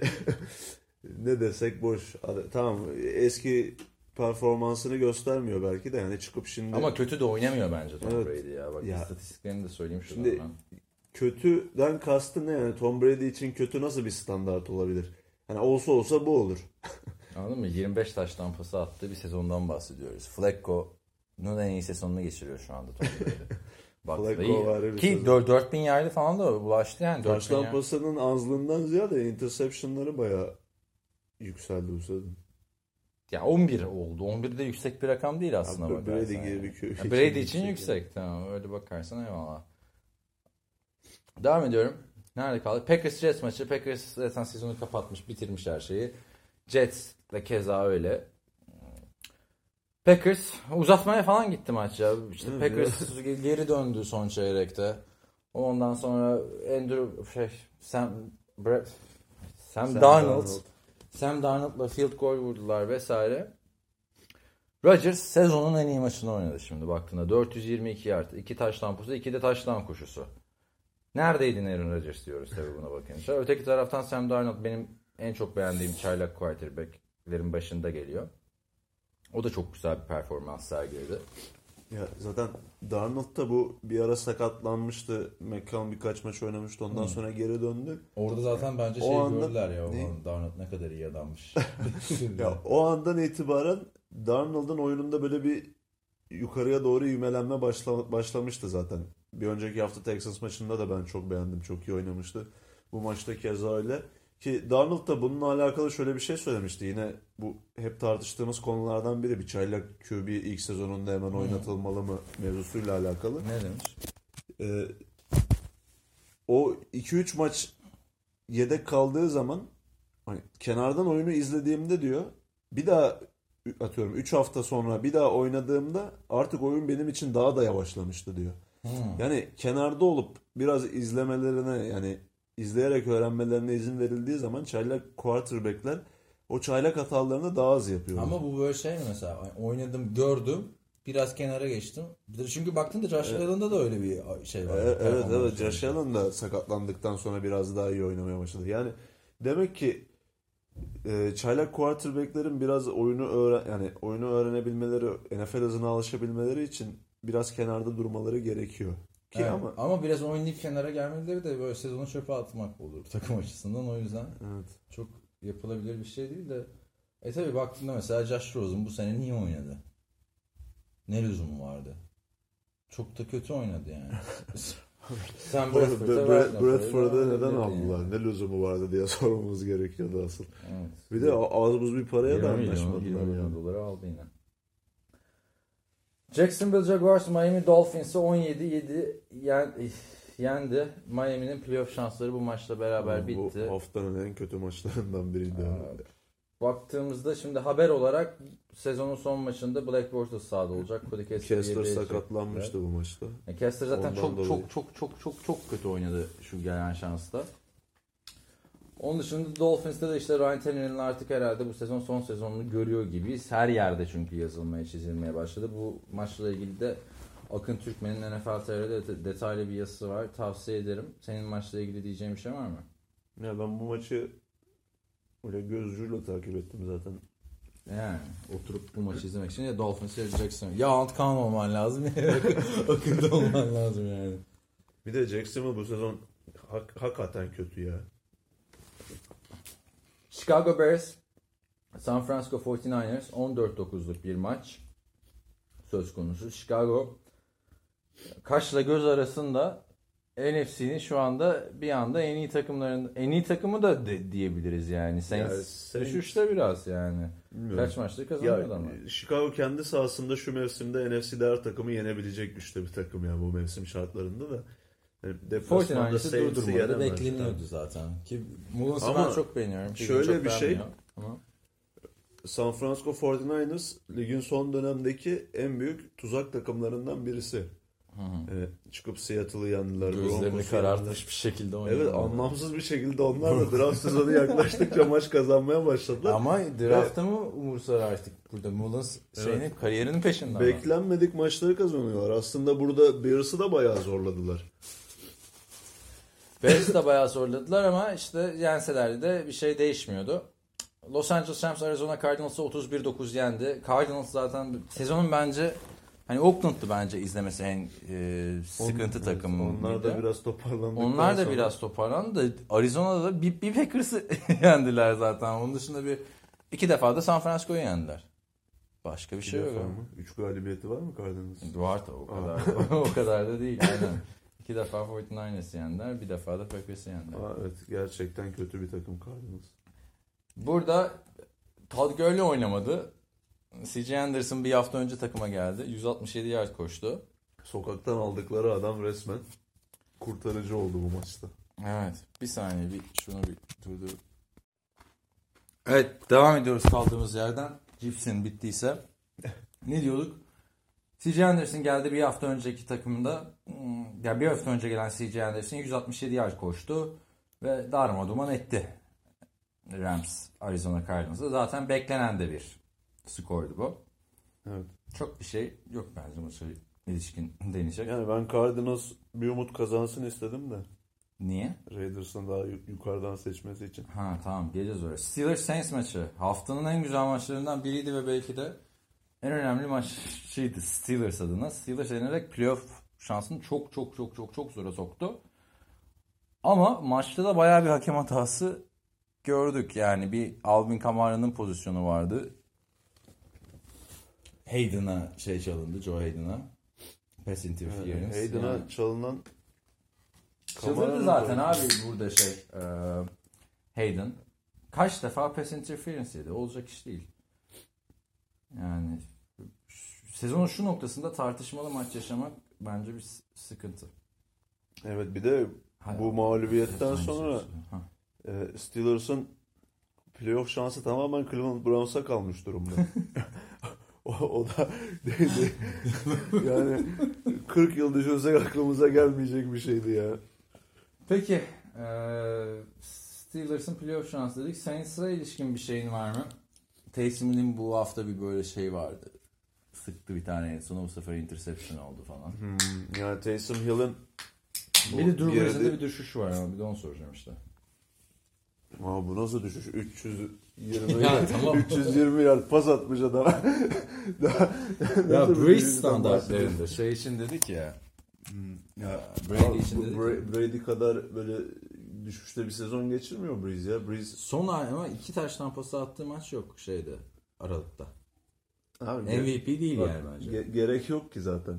[SPEAKER 2] ne desek boş. Tamam eski performansını göstermiyor belki de yani çıkıp şimdi
[SPEAKER 1] Ama kötü de oynamıyor bence Tom
[SPEAKER 2] Evet.
[SPEAKER 1] Brady ya. Bak
[SPEAKER 2] Ya.
[SPEAKER 1] istatistiklerini de söyleyeyim şuradan
[SPEAKER 2] Şimdi-
[SPEAKER 1] ben.
[SPEAKER 2] Kötüden kastı ne yani Tom Brady için kötü nasıl bir standart olabilir? Hani olsa olsa bu olur.
[SPEAKER 1] Anladın mı? 25 taştan pası attığı bir sezondan bahsediyoruz. Flacco'nun en iyi sezonunu geçiriyor şu anda Tom Brady. Bak,
[SPEAKER 2] Flacco
[SPEAKER 1] iyi.
[SPEAKER 2] var
[SPEAKER 1] Ki
[SPEAKER 2] sezon.
[SPEAKER 1] 4, 4000 yardı falan da bulaştı yani. 4000
[SPEAKER 2] Taştan
[SPEAKER 1] yard.
[SPEAKER 2] pasının azlığından ziyade interceptionları bayağı yükseldi bu sezon.
[SPEAKER 1] Ya 11 oldu. 11 de yüksek bir rakam değil aslında
[SPEAKER 2] Brady
[SPEAKER 1] bakarsan.
[SPEAKER 2] gibi
[SPEAKER 1] yani.
[SPEAKER 2] bir köy.
[SPEAKER 1] Ya Brady için yüksek. Tamam öyle bakarsan eyvallah. Devam ediyorum. Nerede kaldık? Packers Jets maçı. Packers zaten sezonu kapatmış, bitirmiş her şeyi. Jets de keza öyle. Packers uzatmaya falan gitti maç ya. İşte Packers geri döndü son çeyrekte. Ondan sonra Andrew şey Sam Brett Sam,
[SPEAKER 2] Sam
[SPEAKER 1] Darnold,
[SPEAKER 2] Darnold.
[SPEAKER 1] Sam Darnold'la field goal vurdular vesaire. Rodgers sezonun en iyi maçını oynadı şimdi baktığında. 422 yard, 2 taş tampası, 2 de taştan koşusu. Neredeydin Aaron Rodgers diyoruz tabii buna bakınca. Öteki taraftan Sam Darnold benim en çok beğendiğim çaylak quarterback'lerin başında geliyor. O da çok güzel bir performans sergiledi.
[SPEAKER 2] Ya zaten Darnold da bu bir ara sakatlanmıştı. McCown birkaç maç oynamıştı. Ondan
[SPEAKER 1] Hı.
[SPEAKER 2] sonra geri döndü.
[SPEAKER 1] Orada zaten bence şey
[SPEAKER 2] anda-
[SPEAKER 1] gördüler ya.
[SPEAKER 2] Ne?
[SPEAKER 1] "Ulan Darnold ne kadar iyi adammış.
[SPEAKER 2] Ya o andan itibaren Darnold'un oyununda böyle bir yukarıya doğru ivmelenme başla, başlamıştı zaten. Bir önceki hafta Texas maçında da ben çok beğendim. Çok iyi oynamıştı. Bu maçta keza öyle. Ki Darnold da bununla alakalı şöyle bir şey söylemişti. Yine bu hep tartıştığımız konulardan biri. Bir çaylak QB ilk sezonunda hemen
[SPEAKER 1] Hı.
[SPEAKER 2] oynatılmalı mı mevzusuyla alakalı.
[SPEAKER 1] ne demiş?
[SPEAKER 2] Ee, o 2-3 maç yedek kaldığı zaman hani kenardan oyunu izlediğimde diyor bir daha atıyorum 3 hafta sonra bir daha oynadığımda artık oyun benim için daha da yavaşlamıştı diyor.
[SPEAKER 1] Hmm.
[SPEAKER 2] Yani kenarda olup biraz izlemelerine yani izleyerek öğrenmelerine izin verildiği zaman çaylak quarterback'ler o çaylak hatalarını daha az yapıyorlar.
[SPEAKER 1] Ama bu böyle şey mi mesela? Oynadım, gördüm. Biraz kenara geçtim. Çünkü baktığında Josh Allen'da da öyle bir şey var.
[SPEAKER 2] Evet evet
[SPEAKER 1] var.
[SPEAKER 2] Josh Allen da sakatlandıktan sonra biraz daha iyi oynamaya başladı. Yani demek ki e, çaylak quarterback'lerin biraz oyunu öğren yani oyunu öğrenebilmeleri, NFL hızına alışabilmeleri için biraz kenarda durmaları gerekiyor. Ki
[SPEAKER 1] Evet,
[SPEAKER 2] ama
[SPEAKER 1] ama biraz oynayıp kenara gelmeleri de böyle sezonu çöpe atmak olur takım açısından. O yüzden
[SPEAKER 2] evet.
[SPEAKER 1] çok yapılabilir bir şey değil de e tabi baktığında mesela Josh Rosen bu sene niye oynadı? Ne lüzumu vardı? Çok da kötü oynadı yani. Sen Bradford'a
[SPEAKER 2] Brad- Bradford'a neden aldılar?
[SPEAKER 1] yani.
[SPEAKER 2] Ne lüzumu vardı diye sormamız gerekiyordu asıl.
[SPEAKER 1] Evet.
[SPEAKER 2] Bir de buz bir paraya da
[SPEAKER 1] 20 milyon, 20
[SPEAKER 2] anlaşmadılar
[SPEAKER 1] milyon
[SPEAKER 2] yani.
[SPEAKER 1] doları aldı yine. Jacksonville Jaguars Miami Dolphins'i 17-7 yen, yendi. Miami'nin playoff şansları bu maçla beraber bitti.
[SPEAKER 2] Bu haftanın en kötü maçlarından biriydi.
[SPEAKER 1] Aa, Baktığımızda şimdi haber olarak sezonun son maçında Black Bortles sahada olacak. Cody Kessler
[SPEAKER 2] Kessler sakatlanmıştı bu maçta.
[SPEAKER 1] Yani Kessler zaten
[SPEAKER 2] Ondan
[SPEAKER 1] çok
[SPEAKER 2] dolayı.
[SPEAKER 1] çok çok çok çok çok kötü oynadı şu gelen şansta. Onun dışında Dolphins'te de işte Ryan Tannehill'in artık herhalde bu sezon son sezonunu görüyor gibiyiz. Her yerde çünkü yazılmaya çizilmeye başladı. Bu maçla ilgili de Akın Türkmen'in NFL TR'de de detaylı bir yazısı var. Tavsiye ederim. Senin maçla ilgili diyeceğin bir şey var mı?
[SPEAKER 2] Ya ben bu maçı öyle göz ucuyla takip ettim zaten.
[SPEAKER 1] Yani oturup bu maçı izlemek için ya Dolphins'i ya Jackson. Ya Antkan olman lazım ya Akın'da olman lazım yani.
[SPEAKER 2] Bir de Jacksonville bu sezon hak- hakikaten kötü ya.
[SPEAKER 1] Chicago Bears San Francisco 49ers 14-9'luk bir maç söz konusu. Chicago kaşla göz arasında NFC'nin şu anda bir anda en iyi takımların en iyi takımı da de- diyebiliriz yani. Saints
[SPEAKER 2] Yani
[SPEAKER 1] düşüşte biraz yani.
[SPEAKER 2] Bilmiyorum.
[SPEAKER 1] Kaç maçta
[SPEAKER 2] Ya,
[SPEAKER 1] kazanıyordu ama.
[SPEAKER 2] Chicago kendi sahasında şu mevsimde NFC'de her takımı yenebilecek güçte bir takım ya bu mevsim şartlarında da. Deplasmanda
[SPEAKER 1] 49ers'ı
[SPEAKER 2] Saints'i yenemez.
[SPEAKER 1] bekleniyordu zaten. Ki Mullins'ı
[SPEAKER 2] Ama
[SPEAKER 1] ben çok beğeniyorum.
[SPEAKER 2] şöyle
[SPEAKER 1] Çok
[SPEAKER 2] bir şey-
[SPEAKER 1] Ama
[SPEAKER 2] San Francisco 49ers ligin son dönemdeki en büyük tuzak takımlarından birisi. Ee, çıkıp Seattle'ı yendiler.
[SPEAKER 1] gözlerini karartmış bir şekilde oynuyor.
[SPEAKER 2] Evet anlamsız bir şekilde onlar da draft sezonu yaklaştıkça maç kazanmaya başladılar.
[SPEAKER 1] Ama draftta mı umursar artık burada Mullins şeyinin kariyerinin peşinde ama.
[SPEAKER 2] Beklenmedik maçları kazanıyorlar. Aslında burada Bears'ı da bayağı zorladılar.
[SPEAKER 1] Bears'ı da bayağı zorladılar ama işte yenselerdi de bir şey değişmiyordu. Los Angeles Rams Arizona Cardinals'ı 31-9 yendi. Cardinals zaten sezonun bence hani Oakland'dı bence izlemesi en e, sıkıntı
[SPEAKER 2] Evet,
[SPEAKER 1] takımı.
[SPEAKER 2] Onlar da biraz toparlandıktan
[SPEAKER 1] Onlar da
[SPEAKER 2] sonra-
[SPEAKER 1] biraz toparlandı da Arizona'da da bir, bir Packers'ı yendiler zaten. Onun dışında bir iki defa da San Francisco'yu yendiler. Başka bir
[SPEAKER 2] İki
[SPEAKER 1] şey yok.
[SPEAKER 2] mı? Üç galibiyeti var mı Cardinals?
[SPEAKER 1] Var da o kadar. o kadar da değil. Aynen. İki defa 49ers'ı yendiler. Bir defa da Packers'ı yendiler.
[SPEAKER 2] Aa, evet gerçekten kötü bir takım Cardinals.
[SPEAKER 1] Burada Todd Gurley oynamadı. C.J. Anderson bir hafta önce takıma geldi. 167 yard koştu.
[SPEAKER 2] Sokaktan aldıkları adam resmen kurtarıcı oldu bu maçta.
[SPEAKER 1] Evet. Bir saniye bir şunu bir durdur. Evet devam ediyoruz kaldığımız yerden. Cipsin bittiyse. ne diyorduk? C.J. Anderson geldi bir hafta önceki takımda. Hmm, Ya bir hafta önce gelen C.J. Anderson 167 yard koştu ve darma duman etti. Rams Arizona Cardinals'ı. Zaten beklenen de bir skordu bu.
[SPEAKER 2] Evet.
[SPEAKER 1] Çok bir şey yok bence maça ilişkin deneyecek.
[SPEAKER 2] Yani ben Cardinals bir umut kazansın istedim de.
[SPEAKER 1] Niye?
[SPEAKER 2] Raiders'ın daha yu- yukarıdan seçmesi için.
[SPEAKER 1] Ha tamam geleceğiz oraya. Steelers Saints maçı haftanın en güzel maçlarından biriydi ve belki de en önemli maçıydı Steelers adına. Steelers yenerek playoff şansını çok çok çok çok çok zora soktu. Ama maçta da bayağı bir hakem hatası gördük. Yani bir Alvin Kamara'nın pozisyonu vardı. Hayden'a şey çalındı, Joe Hayden'a. Pass interference.
[SPEAKER 2] Hayden'a
[SPEAKER 1] Yani-
[SPEAKER 2] çalınan
[SPEAKER 1] Çıldırdı zaten abi burada şey e, Hayden. Kaç defa pass interference yedi. Olacak iş değil. Yani sezonun şu noktasında tartışmalı maç yaşamak bence bir sıkıntı.
[SPEAKER 2] Evet bir de
[SPEAKER 1] Hay
[SPEAKER 2] bu mağlubiyetten sonra
[SPEAKER 1] şey.
[SPEAKER 2] E, Steelers'ın playoff şansı tamamen Cleveland Browns'a kalmış durumda. o, o da neydi? yani 40 yıl düşünsek aklımıza gelmeyecek bir şeydi ya.
[SPEAKER 1] Peki Ee, Steelers'ın playoff şansı dedik. Saints'a ilişkin bir şeyin var mı? Taysom'un bu hafta bir böyle şey vardı. Sıktı bir tane sonra bu sefer interception oldu falan.
[SPEAKER 2] Hmm, yani Taysom Hill'in
[SPEAKER 1] bir de Drew Brees'de bir düşüş var ama bir de onu soracağım işte.
[SPEAKER 2] Aa, bu nasıl düşüş? 320
[SPEAKER 1] Ya, tamam.
[SPEAKER 2] 320 yard pas atmış adam. Daha-
[SPEAKER 1] Ya Brees standartlarında şey için dedik ya.
[SPEAKER 2] Ya
[SPEAKER 1] Brady için dedik.
[SPEAKER 2] Bra- Brady kadar böyle düşüşte bir sezon geçirmiyor Breeze ya. Breeze
[SPEAKER 1] Son ay ama iki taş tampası attığı maç yok şeyde Aralık'ta.
[SPEAKER 2] Abi,
[SPEAKER 1] MVP değil
[SPEAKER 2] bak,
[SPEAKER 1] yani bence.
[SPEAKER 2] ge- gerek yok ki zaten.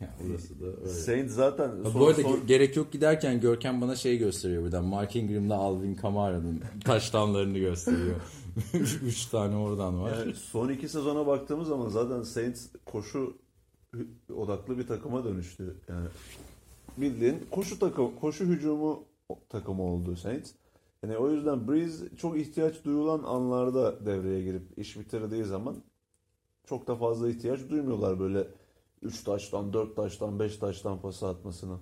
[SPEAKER 1] Ya orası da öyle.
[SPEAKER 2] Saint zaten
[SPEAKER 1] Ha,
[SPEAKER 2] son,
[SPEAKER 1] bu arada
[SPEAKER 2] son-
[SPEAKER 1] ge- gerek yok giderken Görkem bana şey gösteriyor buradan. Mark Ingram'la Alvin Kamara'nın taştanlarını gösteriyor. Üç tane oradan var.
[SPEAKER 2] yani son iki sezona baktığımız zaman zaten Saints koşu odaklı bir takıma dönüştü. Yani bildiğin koşu takım, koşu hücumu takımı oldu Saints. Yani o yüzden Breeze çok ihtiyaç duyulan anlarda devreye girip iş bitirdiği zaman çok da fazla ihtiyaç duymuyorlar böyle 3 taştan, 4 taştan, 5 taştan pası atmasına.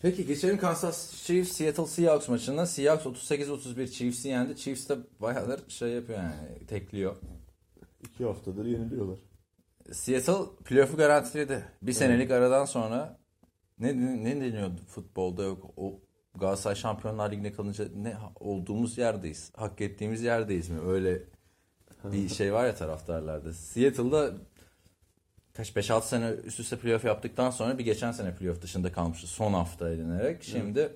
[SPEAKER 1] Peki geçelim Kansas Chiefs Seattle Seahawks maçına. Seahawks 38-31 Chiefs'i yendi. Chiefs de bayağıdır şey yapıyor yani tekliyor.
[SPEAKER 2] 2 haftadır yeniliyorlar.
[SPEAKER 1] Seattle playoff'u garantiledi. Bir senelik aradan sonra ne, ne, ne deniyordu futbolda yok o Galatasaray Şampiyonlar Ligi'ne kalınca ne olduğumuz yerdeyiz. Hak ettiğimiz yerdeyiz mi? Öyle bir şey var ya taraftarlarda. Seattle'da kaç 5-6 sene üst üste playoff yaptıktan sonra bir geçen sene playoff dışında kalmıştı son hafta elinerek. Şimdi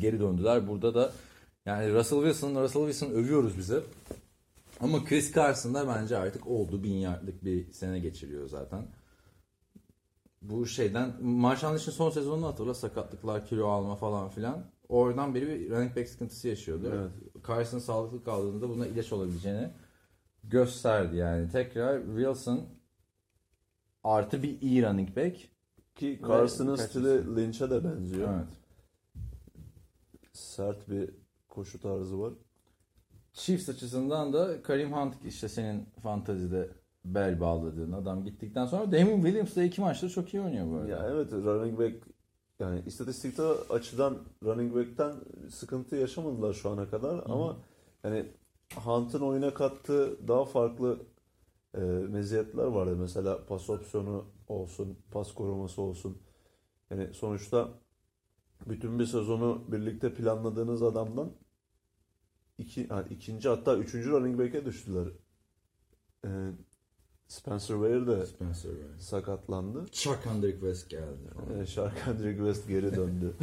[SPEAKER 1] geri döndüler. Burada da yani Russell Wilson, Russell Wilson övüyoruz bize. Ama Chris Carson da bence artık oldu. Bin yardlık bir sene geçiriyor zaten. Bu şeyden Marshall için son sezonunu hatırla sakatlıklar, kilo alma falan filan. Oradan beri bir running back sıkıntısı yaşıyordu.
[SPEAKER 2] Evet.
[SPEAKER 1] Carson sağlıklı kaldığında buna ilaç olabileceğini gösterdi yani. Tekrar Wilson artı bir iyi running back.
[SPEAKER 2] Ki Carson'ın stili Lynch'e de benziyor.
[SPEAKER 1] Evet.
[SPEAKER 2] Sert bir koşu tarzı var.
[SPEAKER 1] Chiefs açısından da Karim Hunt işte senin fantazide bel bağladığın adam gittikten sonra Damon Williams da iki maçta çok iyi oynuyor bu arada.
[SPEAKER 2] Ya evet running back yani istatistikte açıdan running back'ten sıkıntı yaşamadılar şu ana kadar ama yani Hunt'ın oyuna kattığı daha farklı e, meziyetler vardı. Mesela pas opsiyonu olsun, pas koruması olsun. Yani sonuçta bütün bir sezonu birlikte planladığınız adamdan iki, ha, ikinci hatta üçüncü running back'e düştüler. E, Spencer Ware de
[SPEAKER 1] Spencer Ware.
[SPEAKER 2] sakatlandı.
[SPEAKER 1] Chuck Hendrick West geldi.
[SPEAKER 2] Ee, Sharkhandrick West geri döndü.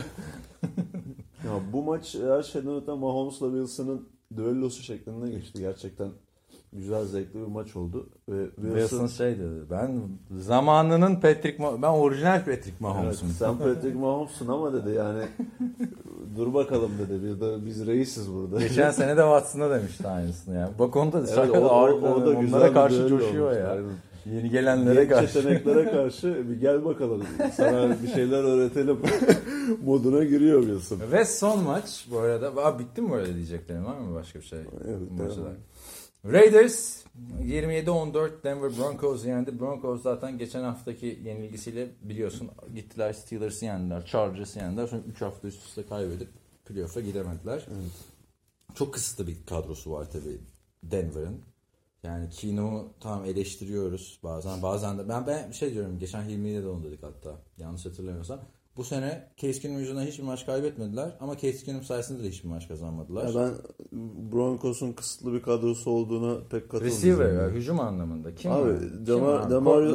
[SPEAKER 2] ya bu maç her şeyden öte Mahomes'la Wilson'ın düellosu şeklinde geçti. Gerçekten güzel, zevkli bir maç oldu. Ve
[SPEAKER 1] Wilson
[SPEAKER 2] Wilson,
[SPEAKER 1] şey dedi. Ben zamanının Patrick Ma- ben orijinal Patrick
[SPEAKER 2] evet,
[SPEAKER 1] Mahomes'um.
[SPEAKER 2] sen Patrick Mahomes'un ama dedi yani dur bakalım dedi. Biz, de, biz reisiz burada.
[SPEAKER 1] Geçen sene de Watson'a demişti aynısını ya. Bak onu da
[SPEAKER 2] Evet,
[SPEAKER 1] şaka
[SPEAKER 2] o, o,
[SPEAKER 1] ağır-
[SPEAKER 2] o da güzel
[SPEAKER 1] onlara karşı coşuyor
[SPEAKER 2] olmuş.
[SPEAKER 1] ya.
[SPEAKER 2] Aynen.
[SPEAKER 1] Yeni gelenlere
[SPEAKER 2] Genç
[SPEAKER 1] karşı.
[SPEAKER 2] yeteneklere karşı bir gel bakalım sana bir şeyler öğretelim moduna giriyor Wilson.
[SPEAKER 1] Ve son maç bu arada. Aa, bitti mi böyle diyeceklerim var mı başka bir şey?
[SPEAKER 2] Evet, devam.
[SPEAKER 1] Raiders 27-14 Denver Broncos yendi. Broncos zaten geçen haftaki yenilgisiyle biliyorsun gittiler Steelers'ı yendiler, Chargers'ı yendiler. Sonra 3 hafta üst üste kaybedip playoff'a gidemediler. Çok kısıtlı bir kadrosu var tabii Denver'ın. Yani Keenum'u tamam eleştiriyoruz bazen. Bazen de ben ben bir şey diyorum. Geçen Hilmi'yle de onu dedik hatta. Yanlış hatırlamıyorsam. Bu sene Case Keenum yüzünden hiçbir maç kaybetmediler ama Case Keenum sayesinde de hiçbir maç kazanmadılar.
[SPEAKER 2] Ya ben Broncos'un kısıtlı bir kadrosu olduğuna pek katılmıyorum.
[SPEAKER 1] Receiver ya hücum anlamında. Kim
[SPEAKER 2] Abi,
[SPEAKER 1] var?
[SPEAKER 2] Demario-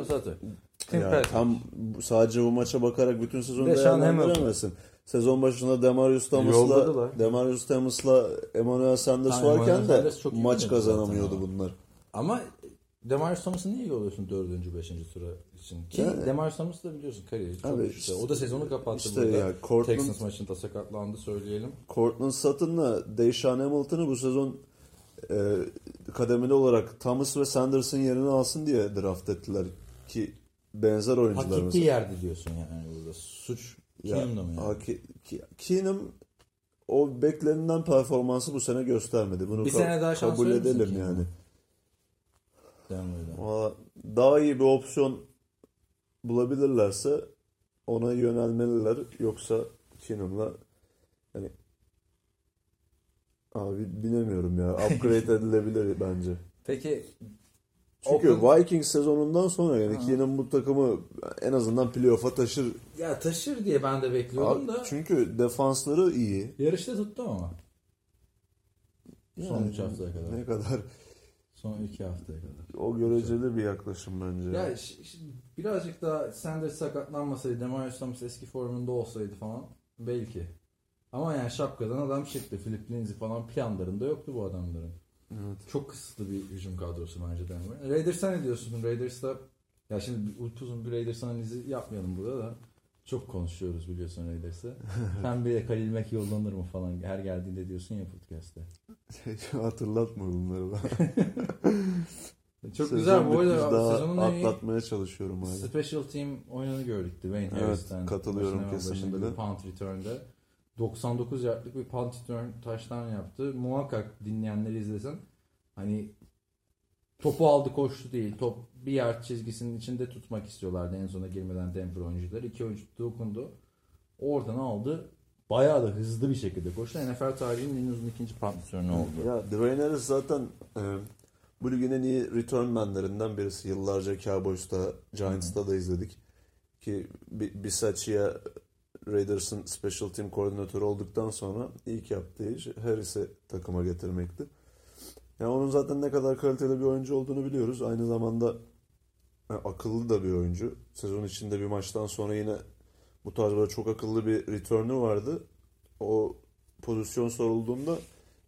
[SPEAKER 2] Ya
[SPEAKER 1] Patrick.
[SPEAKER 2] tam sadece bu maça bakarak bütün sezonu
[SPEAKER 1] Deshaun
[SPEAKER 2] değerlendiremezsin. Sezon başında Demarius Thomas'la. Demarius Thomas'la Emmanuel Sanders varken
[SPEAKER 1] Emmanuel
[SPEAKER 2] de
[SPEAKER 1] Sanders
[SPEAKER 2] maç kazanamıyordu bunlar.
[SPEAKER 1] Ama Demarius Thomas'ı niye yolluyorsun dördüncü, beşinci tura için? Ki
[SPEAKER 2] Yani-
[SPEAKER 1] Demarius Thomas da biliyorsun kariyeri çok
[SPEAKER 2] Abi
[SPEAKER 1] işte. O da sezonu kapattı
[SPEAKER 2] işte
[SPEAKER 1] burada.
[SPEAKER 2] ya, Cortland-
[SPEAKER 1] Texans maçında sakatlandı söyleyelim.
[SPEAKER 2] Cortland Sutton'la Deshaun Hamilton'ı bu sezon e, kademeli olarak Thomas ve Sanders'ın yerini alsın diye draft ettiler ki benzer
[SPEAKER 1] Hak
[SPEAKER 2] oyuncular
[SPEAKER 1] ettiği yerde diyorsun yani burada. Suç Keenum'da mı yani?
[SPEAKER 2] Keenum o beklenilen performansı bu sene göstermedi. Bunu
[SPEAKER 1] Bir
[SPEAKER 2] ka-
[SPEAKER 1] sene daha
[SPEAKER 2] kabul edelim
[SPEAKER 1] Keenum'a?
[SPEAKER 2] Yani.
[SPEAKER 1] Denver'da.
[SPEAKER 2] Valla daha iyi bir opsiyon bulabilirlerse ona yönelmeliler. Yoksa Keenum'la bi- bilemiyorum ya. Upgrade edilebilir bence.
[SPEAKER 1] Peki
[SPEAKER 2] Çünkü
[SPEAKER 1] Oakland-
[SPEAKER 2] Vikings sezonundan sonra yani Keenum bu takımı en azından playoff'a taşır.
[SPEAKER 1] ya taşır diye ben de bekliyordum da
[SPEAKER 2] Çünkü defansları iyi.
[SPEAKER 1] yarışta tuttum ama. Son
[SPEAKER 2] Yani
[SPEAKER 1] 3 haftaya kadar.
[SPEAKER 2] Ne kadar
[SPEAKER 1] Son 2 haftaya kadar.
[SPEAKER 2] o göreceli bir yaklaşım bence.
[SPEAKER 1] Ya ş- ş- birazcık daha Sanders sakatlanmasaydı, Demarius Thomas eski formunda olsaydı falan belki. Ama yani şapkadan adam çıktı. Philip Lindsay falan planlarında yoktu bu adamların.
[SPEAKER 2] Evet.
[SPEAKER 1] Çok kısıtlı bir hücum kadrosu bence Denver. Raiders'a ne diyorsun? Raiders'ta ya şimdi bir- uzun bir Raiders analizi yapmayalım burada da. Çok konuşuyoruz biliyorsun Raiders'ı. Pembeye Kalil Mack yollanır mı falan her geldiğinde diyorsun ya podcast'te.
[SPEAKER 2] Hatırlatma bunları ben.
[SPEAKER 1] Çok
[SPEAKER 2] Sezon
[SPEAKER 1] güzel bu arada sezonun en iyi
[SPEAKER 2] atlatmaya çalışıyorum hala.
[SPEAKER 1] Special team oyununu gördük Dwayne
[SPEAKER 2] Evet,
[SPEAKER 1] Harris'ten.
[SPEAKER 2] katılıyorum
[SPEAKER 1] Başına- başında
[SPEAKER 2] kesinlikle.
[SPEAKER 1] bir punt return'de. 99 yardlık bir punt return taştan yaptı. Muhakkak dinleyenleri izlesin. Hani topu aldı koştu değil. Top bir yard çizgisinin içinde tutmak istiyorlardı en sona girmeden Denver oyuncuları. İki oyuncu dokundu. Oradan aldı. Bayağı da hızlı bir şekilde koştu. NFL tarihinin en uzun ikinci punt return'ü oldu.
[SPEAKER 2] Ya Dwayne Harris zaten e, bu ligin en iyi return manlerinden birisi. Yıllarca Cowboys'ta, Giants'ta da izledik. Ki Bi- Bisaccia Raiders'ın special team koordinatörü olduktan sonra ilk yaptığı iş Harris'i takıma getirmekti. Ya onun zaten ne kadar kaliteli bir oyuncu olduğunu biliyoruz. Aynı zamanda e, akıllı da bir oyuncu. Sezon içinde bir maçtan sonra yine bu tarz böyle çok akıllı bir returner vardı. O pozisyon sorulduğunda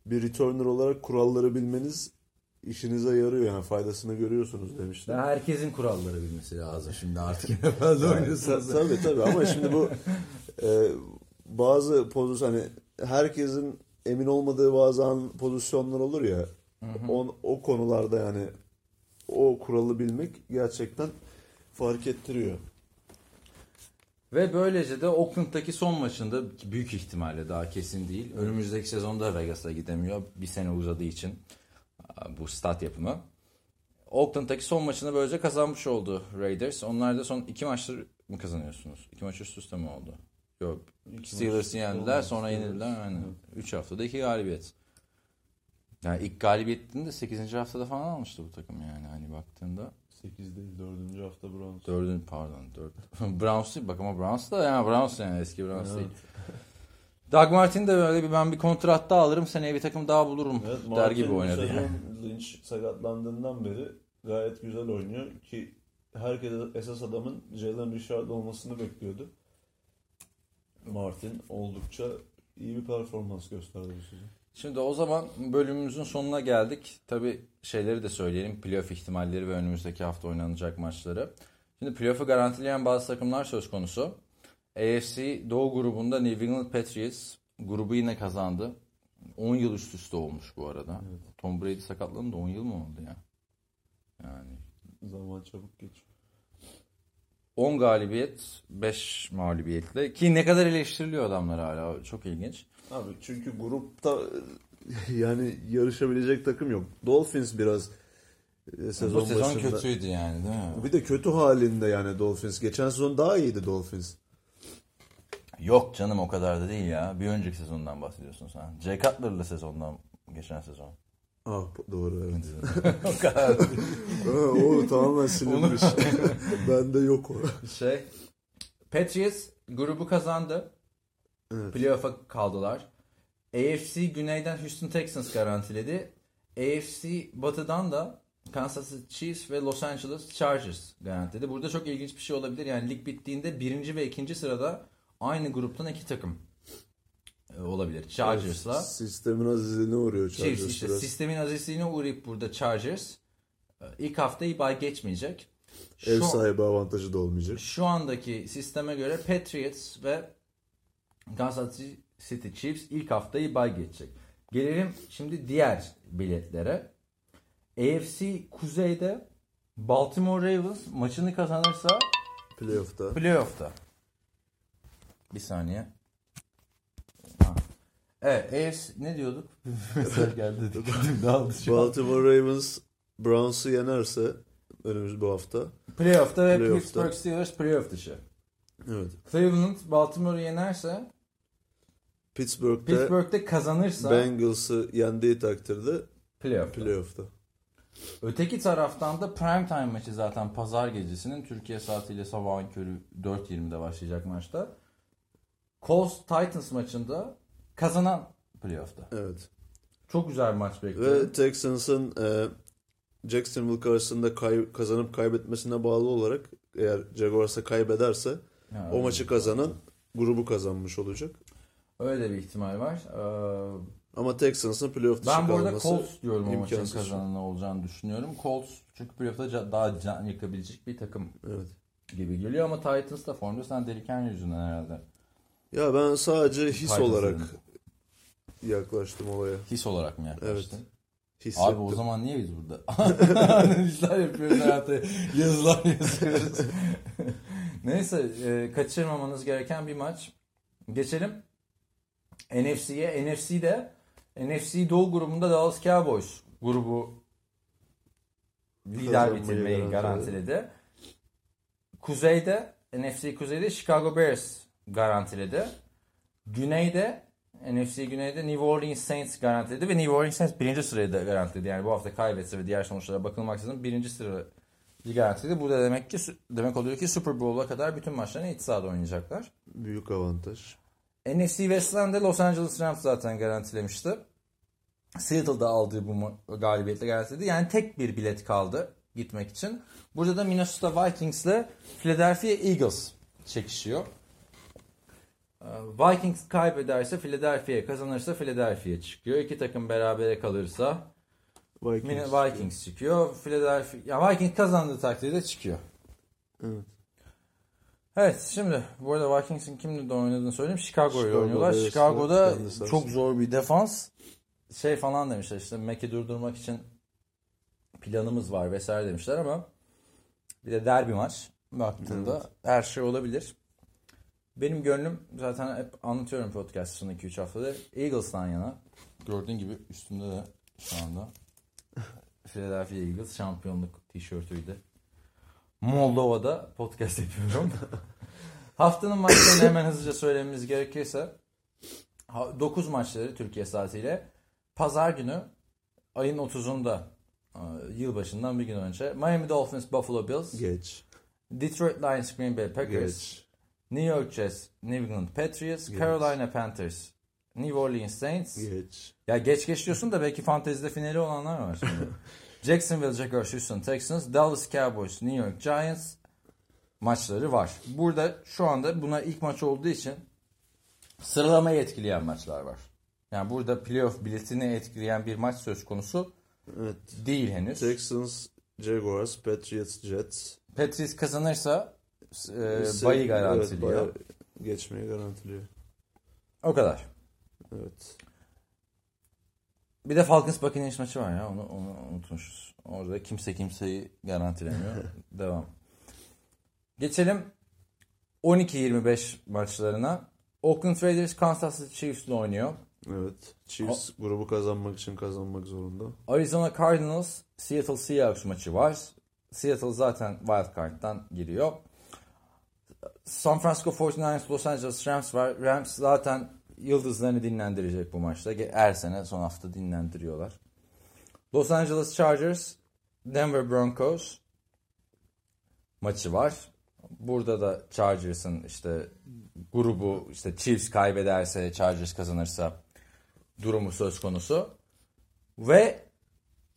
[SPEAKER 2] bir returner olarak kuralları bilmeniz işinize yarıyor yani faydasını görüyorsunuz demiştim.
[SPEAKER 1] Ve herkesin kuralları bilmesi lazım şimdi artık NFL'de oynuyorsunuz.
[SPEAKER 2] Ta- tabii tabii ama şimdi bu e, bazı pozisyon hani herkesin emin olmadığı bazı an pozisyonlar olur ya on, o konularda yani o kuralı bilmek gerçekten fark ettiriyor.
[SPEAKER 1] Ve böylece de Oakland'daki son maçında büyük ihtimalle daha kesin değil. Önümüzdeki sezonda Vegas'a gidemiyor. Bir sene uzadığı için bu stat yapımı. Oakland'daki son maçını böylece kazanmış oldu Raiders. Onlar da son iki maçları mı kazanıyorsunuz? İki maç üst üste mi oldu? Yok. Steelers'ı yendiler sonra yenildiler. Aynen. Üç haftada iki galibiyet. Yani ilk galibiyetini de 8. haftada falan almıştı bu takım yani hani baktığında.
[SPEAKER 2] 8 değil 4. hafta Browns.
[SPEAKER 1] Dördün pardon dört. Browns değil bak ama Browns da yani Browns yani eski Browns
[SPEAKER 2] Evet.
[SPEAKER 1] değil. Doug Martin de böyle bir ben bir kontrat daha alırım seneye bir takım daha bulurum
[SPEAKER 2] Evet,
[SPEAKER 1] der
[SPEAKER 2] Martin
[SPEAKER 1] gibi oynadı yani.
[SPEAKER 2] Lynch sakatlandığından beri gayet güzel oynuyor ki herkes esas adamın Jalen Richard olmasını bekliyordu. Martin oldukça iyi bir performans gösterdi bu sezon.
[SPEAKER 1] Şimdi o zaman bölümümüzün sonuna geldik. Tabi şeyleri de söyleyelim. Playoff ihtimalleri ve önümüzdeki hafta oynanacak maçları. Şimdi playoff'u garantileyen bazı takımlar söz konusu. AFC Doğu grubunda New England Patriots grubu yine kazandı. 10 yıl üst üste olmuş bu arada. Tom Brady sakatlandı 10 yıl mı oldu ya? Yani
[SPEAKER 2] Zaman çabuk geçiyor.
[SPEAKER 1] 10 galibiyet, 5 mağlubiyetle ki ne kadar eleştiriliyor adamlar hala. Çok ilginç.
[SPEAKER 2] Abi çünkü grupta yani yarışabilecek takım yok. Dolphins biraz e, sezon,
[SPEAKER 1] Bu sezon
[SPEAKER 2] başında.
[SPEAKER 1] kötüydü yani değil mi?
[SPEAKER 2] Bir de kötü halinde yani Dolphins. Geçen sezon daha iyiydi Dolphins.
[SPEAKER 1] Yok canım o kadar da değil ya. Bir önceki sezondan bahsediyorsun sen. Jay Cutler'lı sezondan geçen sezon.
[SPEAKER 2] Ah doğru evet.
[SPEAKER 1] o kadar.
[SPEAKER 2] O tamamen silinmiş. Bende yok o.
[SPEAKER 1] şey Patriots grubu kazandı.
[SPEAKER 2] Evet.
[SPEAKER 1] Playoff'a kaldılar. AFC güneyden Houston Texans garantiledi. AFC batıdan da Kansas City Chiefs ve Los Angeles Chargers garantiledi. Burada çok ilginç bir şey olabilir. Yani lig bittiğinde birinci ve ikinci sırada aynı gruptan iki takım e, olabilir. Chargers'la
[SPEAKER 2] Sistemin azizliğine uğruyor
[SPEAKER 1] Chiefs
[SPEAKER 2] Chargers
[SPEAKER 1] işte
[SPEAKER 2] biraz.
[SPEAKER 1] sistemin azizliğine uğrayıp burada Chargers e, ilk haftayı bay geçmeyecek.
[SPEAKER 2] Ev
[SPEAKER 1] Şu,
[SPEAKER 2] sahibi avantajı da olmayacak.
[SPEAKER 1] şu andaki sisteme göre Patriots ve Kansas City Chiefs ilk haftayı bay geçecek. Gelelim şimdi diğer biletlere. AFC kuzeyde Baltimore Ravens maçını kazanırsa
[SPEAKER 2] Playoff'ta.
[SPEAKER 1] playoff'ta. Bir saniye. Ha. Evet, AFC ne diyorduk? Mesaj geldi. Dikkatim dağıldı şu an.
[SPEAKER 2] Baltimore Ravens Browns'u yenerse önümüz bu hafta.
[SPEAKER 1] Playoff'ta ve
[SPEAKER 2] Playoff'ta.
[SPEAKER 1] Pittsburgh Steelers playoff dışı.
[SPEAKER 2] Evet.
[SPEAKER 1] Cleveland Baltimore'u yenerse
[SPEAKER 2] Pittsburgh'te
[SPEAKER 1] Pittsburgh'te kazanırsa
[SPEAKER 2] Bengals'ı yendiği takdirde
[SPEAKER 1] playoff.
[SPEAKER 2] playoff'ta.
[SPEAKER 1] Öteki taraftan da prime time maçı zaten pazar gecesinin Türkiye saatiyle sabahın körü 4.20'de başlayacak maçta. Colts Titans maçında kazanan playoff'ta.
[SPEAKER 2] Evet.
[SPEAKER 1] Çok güzel bir maç bekliyorum.
[SPEAKER 2] Ve Texans'ın e, Jacksonville karşısında kay- kazanıp kaybetmesine bağlı olarak eğer Jaguars'a kaybederse
[SPEAKER 1] Yani
[SPEAKER 2] o maçı kazanan grubu kazanmış olacak.
[SPEAKER 1] öyle bir ihtimal var. Ee,
[SPEAKER 2] Ama Texans'ın playoff dışı
[SPEAKER 1] ben bu arada Colts diyorum o maçın kazananı olacağını düşünüyorum. Colts çünkü playoff'ta daha can yakabilecek bir takım
[SPEAKER 2] Evet.
[SPEAKER 1] gibi geliyor ama Titans da formda sen deliken yüzünden herhalde.
[SPEAKER 2] Ya ben sadece his
[SPEAKER 1] Titans'ın.
[SPEAKER 2] olarak yaklaştım olaya.
[SPEAKER 1] His olarak mı yaklaştın?
[SPEAKER 2] Hissettim.
[SPEAKER 1] Abi o zaman niye biz burada? Analizler yapıyoruz hayata. Yazılar yazıyoruz. Neyse e, kaçırmamanız gereken bir maç. Geçelim NFC'ye. NFC'de NFC Doğu grubunda Dallas Cowboys grubu lider bitirmeyi
[SPEAKER 2] garantiledi.
[SPEAKER 1] Kuzeyde NFC Kuzey'de Chicago Bears garantiledi. Güneyde NFC Güney'de New Orleans Saints garantiledi ve New Orleans Saints birinci sırayı da garantiledi. Yani bu hafta kaybetse ve diğer sonuçlara bakılmaksızın birinci sırayı garantiledi. Bu da demek ki demek oluyor ki Super Bowl'a kadar bütün maçlarını iç sahada oynayacaklar.
[SPEAKER 2] Büyük avantaj.
[SPEAKER 1] NFC West'ten Los Angeles Rams zaten garantilemişti. Seattle'da aldığı bu galibiyetle garantiledi. Yani tek bir bilet kaldı gitmek için. Burada da Minnesota Vikings ile Philadelphia Eagles çekişiyor. Ee, Vikings kaybederse Philadelphia kazanırsa Philadelphia çıkıyor. İki takım berabere kalırsa
[SPEAKER 2] Vikings.
[SPEAKER 1] Vikings çıkıyor. Philadelphia ya Vikings kazandığı takdirde çıkıyor.
[SPEAKER 2] Evet.
[SPEAKER 1] Evet şimdi bu arada Vikings'in kimle de oynadığını söyleyeyim. Chicago ile oynuyorlar.
[SPEAKER 2] Bears'la
[SPEAKER 1] Chicago'da
[SPEAKER 2] City.
[SPEAKER 1] çok zor bir defans. Şey falan demişler işte Mac'i durdurmak için planımız var vesaire demişler ama bir de derbi maç baktığında her şey olabilir. Benim gönlüm zaten hep anlatıyorum podcast son 2-3 haftada Eagles'tan yana. Gördüğün gibi üstümde de şu anda Philadelphia Eagles şampiyonluk tişörtüydü. Moldova'da podcast yapıyorum. Haftanın maçlarını hemen hızlıca söylememiz gerekirse 9 maçları Türkiye saatiyle pazar günü ayın 30'unda e, yılbaşından bir gün önce Miami Dolphins Buffalo Bills,
[SPEAKER 2] Geç.
[SPEAKER 1] Detroit Lions Green Bay Packers,
[SPEAKER 2] Geç.
[SPEAKER 1] New York Jets New England Patriots,
[SPEAKER 2] Geç.
[SPEAKER 1] Carolina Panthers, New Orleans Saints.
[SPEAKER 2] Geç.
[SPEAKER 1] Ya geç geç diyorsun da belki fantezide finali olanlar var şimdi. Jacksonville Jaguars, Houston Texans, Dallas Cowboys, New York Giants maçları var. Burada şu anda buna ilk maç olduğu için sıralamayı etkileyen maçlar var. Yani burada playoff biletini etkileyen bir maç söz konusu
[SPEAKER 2] Evet.
[SPEAKER 1] değil henüz.
[SPEAKER 2] Texans, Jaguars, Patriots, Jets.
[SPEAKER 1] Patriots kazanırsa e,
[SPEAKER 2] Ise-
[SPEAKER 1] bayı
[SPEAKER 2] Evet,
[SPEAKER 1] garantiliyor.
[SPEAKER 2] bayı geçmeyi garantiliyor.
[SPEAKER 1] O kadar.
[SPEAKER 2] Evet.
[SPEAKER 1] Bir de Falcons Buccaneers maçı var ya onu, onu unutmuşuz. Orada kimse kimseyi garantilemiyor. Devam. Geçelim 12-25 maçlarına. Oakland Raiders Kansas City Chiefs'le oynuyor.
[SPEAKER 2] Evet. Chiefs grubu kazanmak için kazanmak zorunda.
[SPEAKER 1] Arizona Cardinals Seattle Seahawks maçı var. Seattle zaten wild card'dan giriyor. San Francisco 49ers Los Angeles Rams var. Rams zaten yıldızlarını dinlendirecek bu maçta. Her sene son hafta dinlendiriyorlar. Los Angeles Chargers Denver Broncos maçı var. Burada da Chargers'ın işte grubu işte Chiefs kaybederse Chargers kazanırsa durumu söz konusu. Ve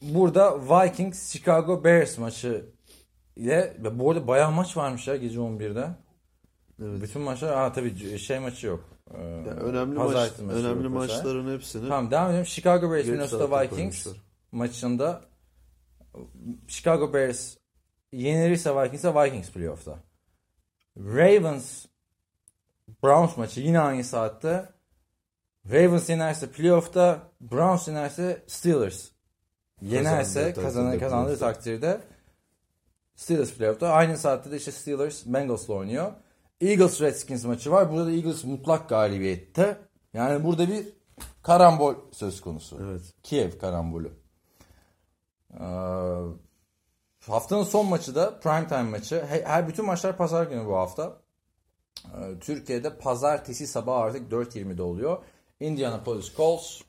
[SPEAKER 1] burada Vikings Chicago Bears maçı ile bu arada bayağı maç varmış ya gece 11'de.
[SPEAKER 2] Evet.
[SPEAKER 1] Bütün maçlar aa tabii şey maçı yok. Ee,
[SPEAKER 2] Yani önemli maç, önemli
[SPEAKER 1] yok mesela.
[SPEAKER 2] maçların hepsini
[SPEAKER 1] Tamam devam edelim. Chicago Bears Minnesota Vikings
[SPEAKER 2] koymuşlar.
[SPEAKER 1] maçında Chicago Bears yenilirse Vikings'e Vikings playoff'ta. Ravens Browns maçı yine aynı saatte. Ravens yenerse playoff'ta, Browns yenerse Steelers. Yenerse kazanır kazandığı takdirde Steelers playoff'ta. Aynı saatte de işte Steelers Bengals'la oynuyor. Eagles Redskins maçı var. Burada da Eagles mutlak galibiyette. Yani burada bir karambol söz konusu.
[SPEAKER 2] Evet.
[SPEAKER 1] Kiev karambolü. Ee, haftanın son maçı da primetime maçı. He- Her bütün maçlar pazar günü bu hafta. Ee, Türkiye'de pazartesi sabah artık 4.20'de oluyor. Indianapolis Colts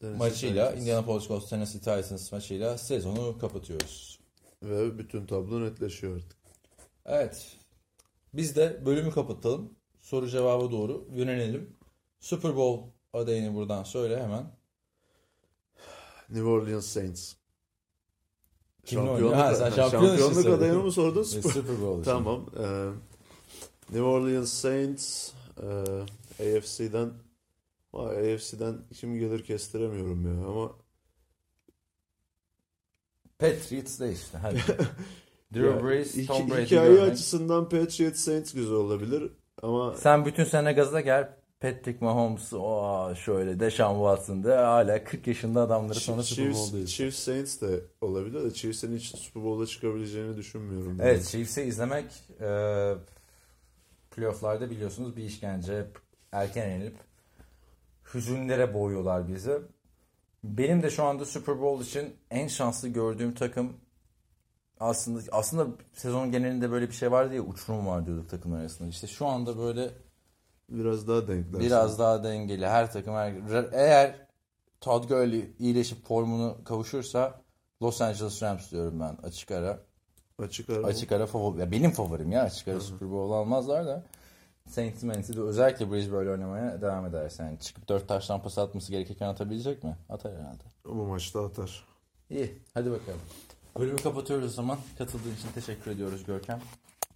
[SPEAKER 2] Tennessee
[SPEAKER 1] maçıyla,
[SPEAKER 2] Titans.
[SPEAKER 1] Indianapolis Colts Tennessee Titans maçıyla sezonu kapatıyoruz.
[SPEAKER 2] Ve bütün tablo netleşiyor artık.
[SPEAKER 1] Evet. Biz de bölümü kapatalım. Soru cevaba doğru yönelelim. Super Bowl adayını buradan söyle hemen.
[SPEAKER 2] New Orleans Saints.
[SPEAKER 1] Kimle oynuyor? Ha, sen
[SPEAKER 2] şampiyonluk
[SPEAKER 1] söyledin.
[SPEAKER 2] adayını mı sordun? Super-
[SPEAKER 1] Super Bowl.
[SPEAKER 2] Tamam. Ee, New Orleans Saints e, AFC'den Vay, AFC'den kim gelir kestiremiyorum ya ama
[SPEAKER 1] Patriots de işte. Hadi. Drew Brees,
[SPEAKER 2] iki-
[SPEAKER 1] Tom Brady
[SPEAKER 2] hikaye
[SPEAKER 1] görmek.
[SPEAKER 2] açısından Patriots Saints güzel olabilir ama
[SPEAKER 1] Sen bütün sene gaza gel. Patrick Mahomes o şöyle Deshaun Watson de hala 40 yaşında adamları sonra Super Bowl'dayız.
[SPEAKER 2] Chiefs Saints de olabilir de Chiefs'in hiç Super Bowl'a çıkabileceğini düşünmüyorum.
[SPEAKER 1] Evet Chiefs'i izlemek e, playofflarda biliyorsunuz bir işkence. Erken yenilip hüzünlere boğuyorlar bizi. Benim de şu anda Super Bowl için en şanslı gördüğüm takım aslında aslında sezon genelinde böyle bir şey vardı ya uçurum var diyorduk takımlar arasında. İşte şu anda böyle
[SPEAKER 2] Biraz daha denkler.
[SPEAKER 1] biraz daha dengeli her takım her, eğer Todd Gurley iyileşip formunu kavuşursa Los Angeles Rams diyorum ben açık ara.
[SPEAKER 2] Açık ara.
[SPEAKER 1] Açık ara favori. Ya benim favorim ya açık ara Super Bowl almazlar da. Saints Mants'i de özellikle Breeze böyle oynamaya devam ederse. Yani çıkıp 4 taştan pas atması gerekirken atabilecek mi? Atar herhalde.
[SPEAKER 2] Bu maçta atar.
[SPEAKER 1] İyi. Hadi bakalım. Bölümü kapatıyoruz o zaman. Katıldığın için teşekkür ediyoruz Görkem.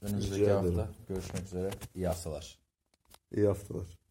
[SPEAKER 1] Önümüzdeki
[SPEAKER 2] Rica
[SPEAKER 1] hafta
[SPEAKER 2] ederim.
[SPEAKER 1] görüşmek üzere. İyi haftalar.
[SPEAKER 2] İyi haftalar.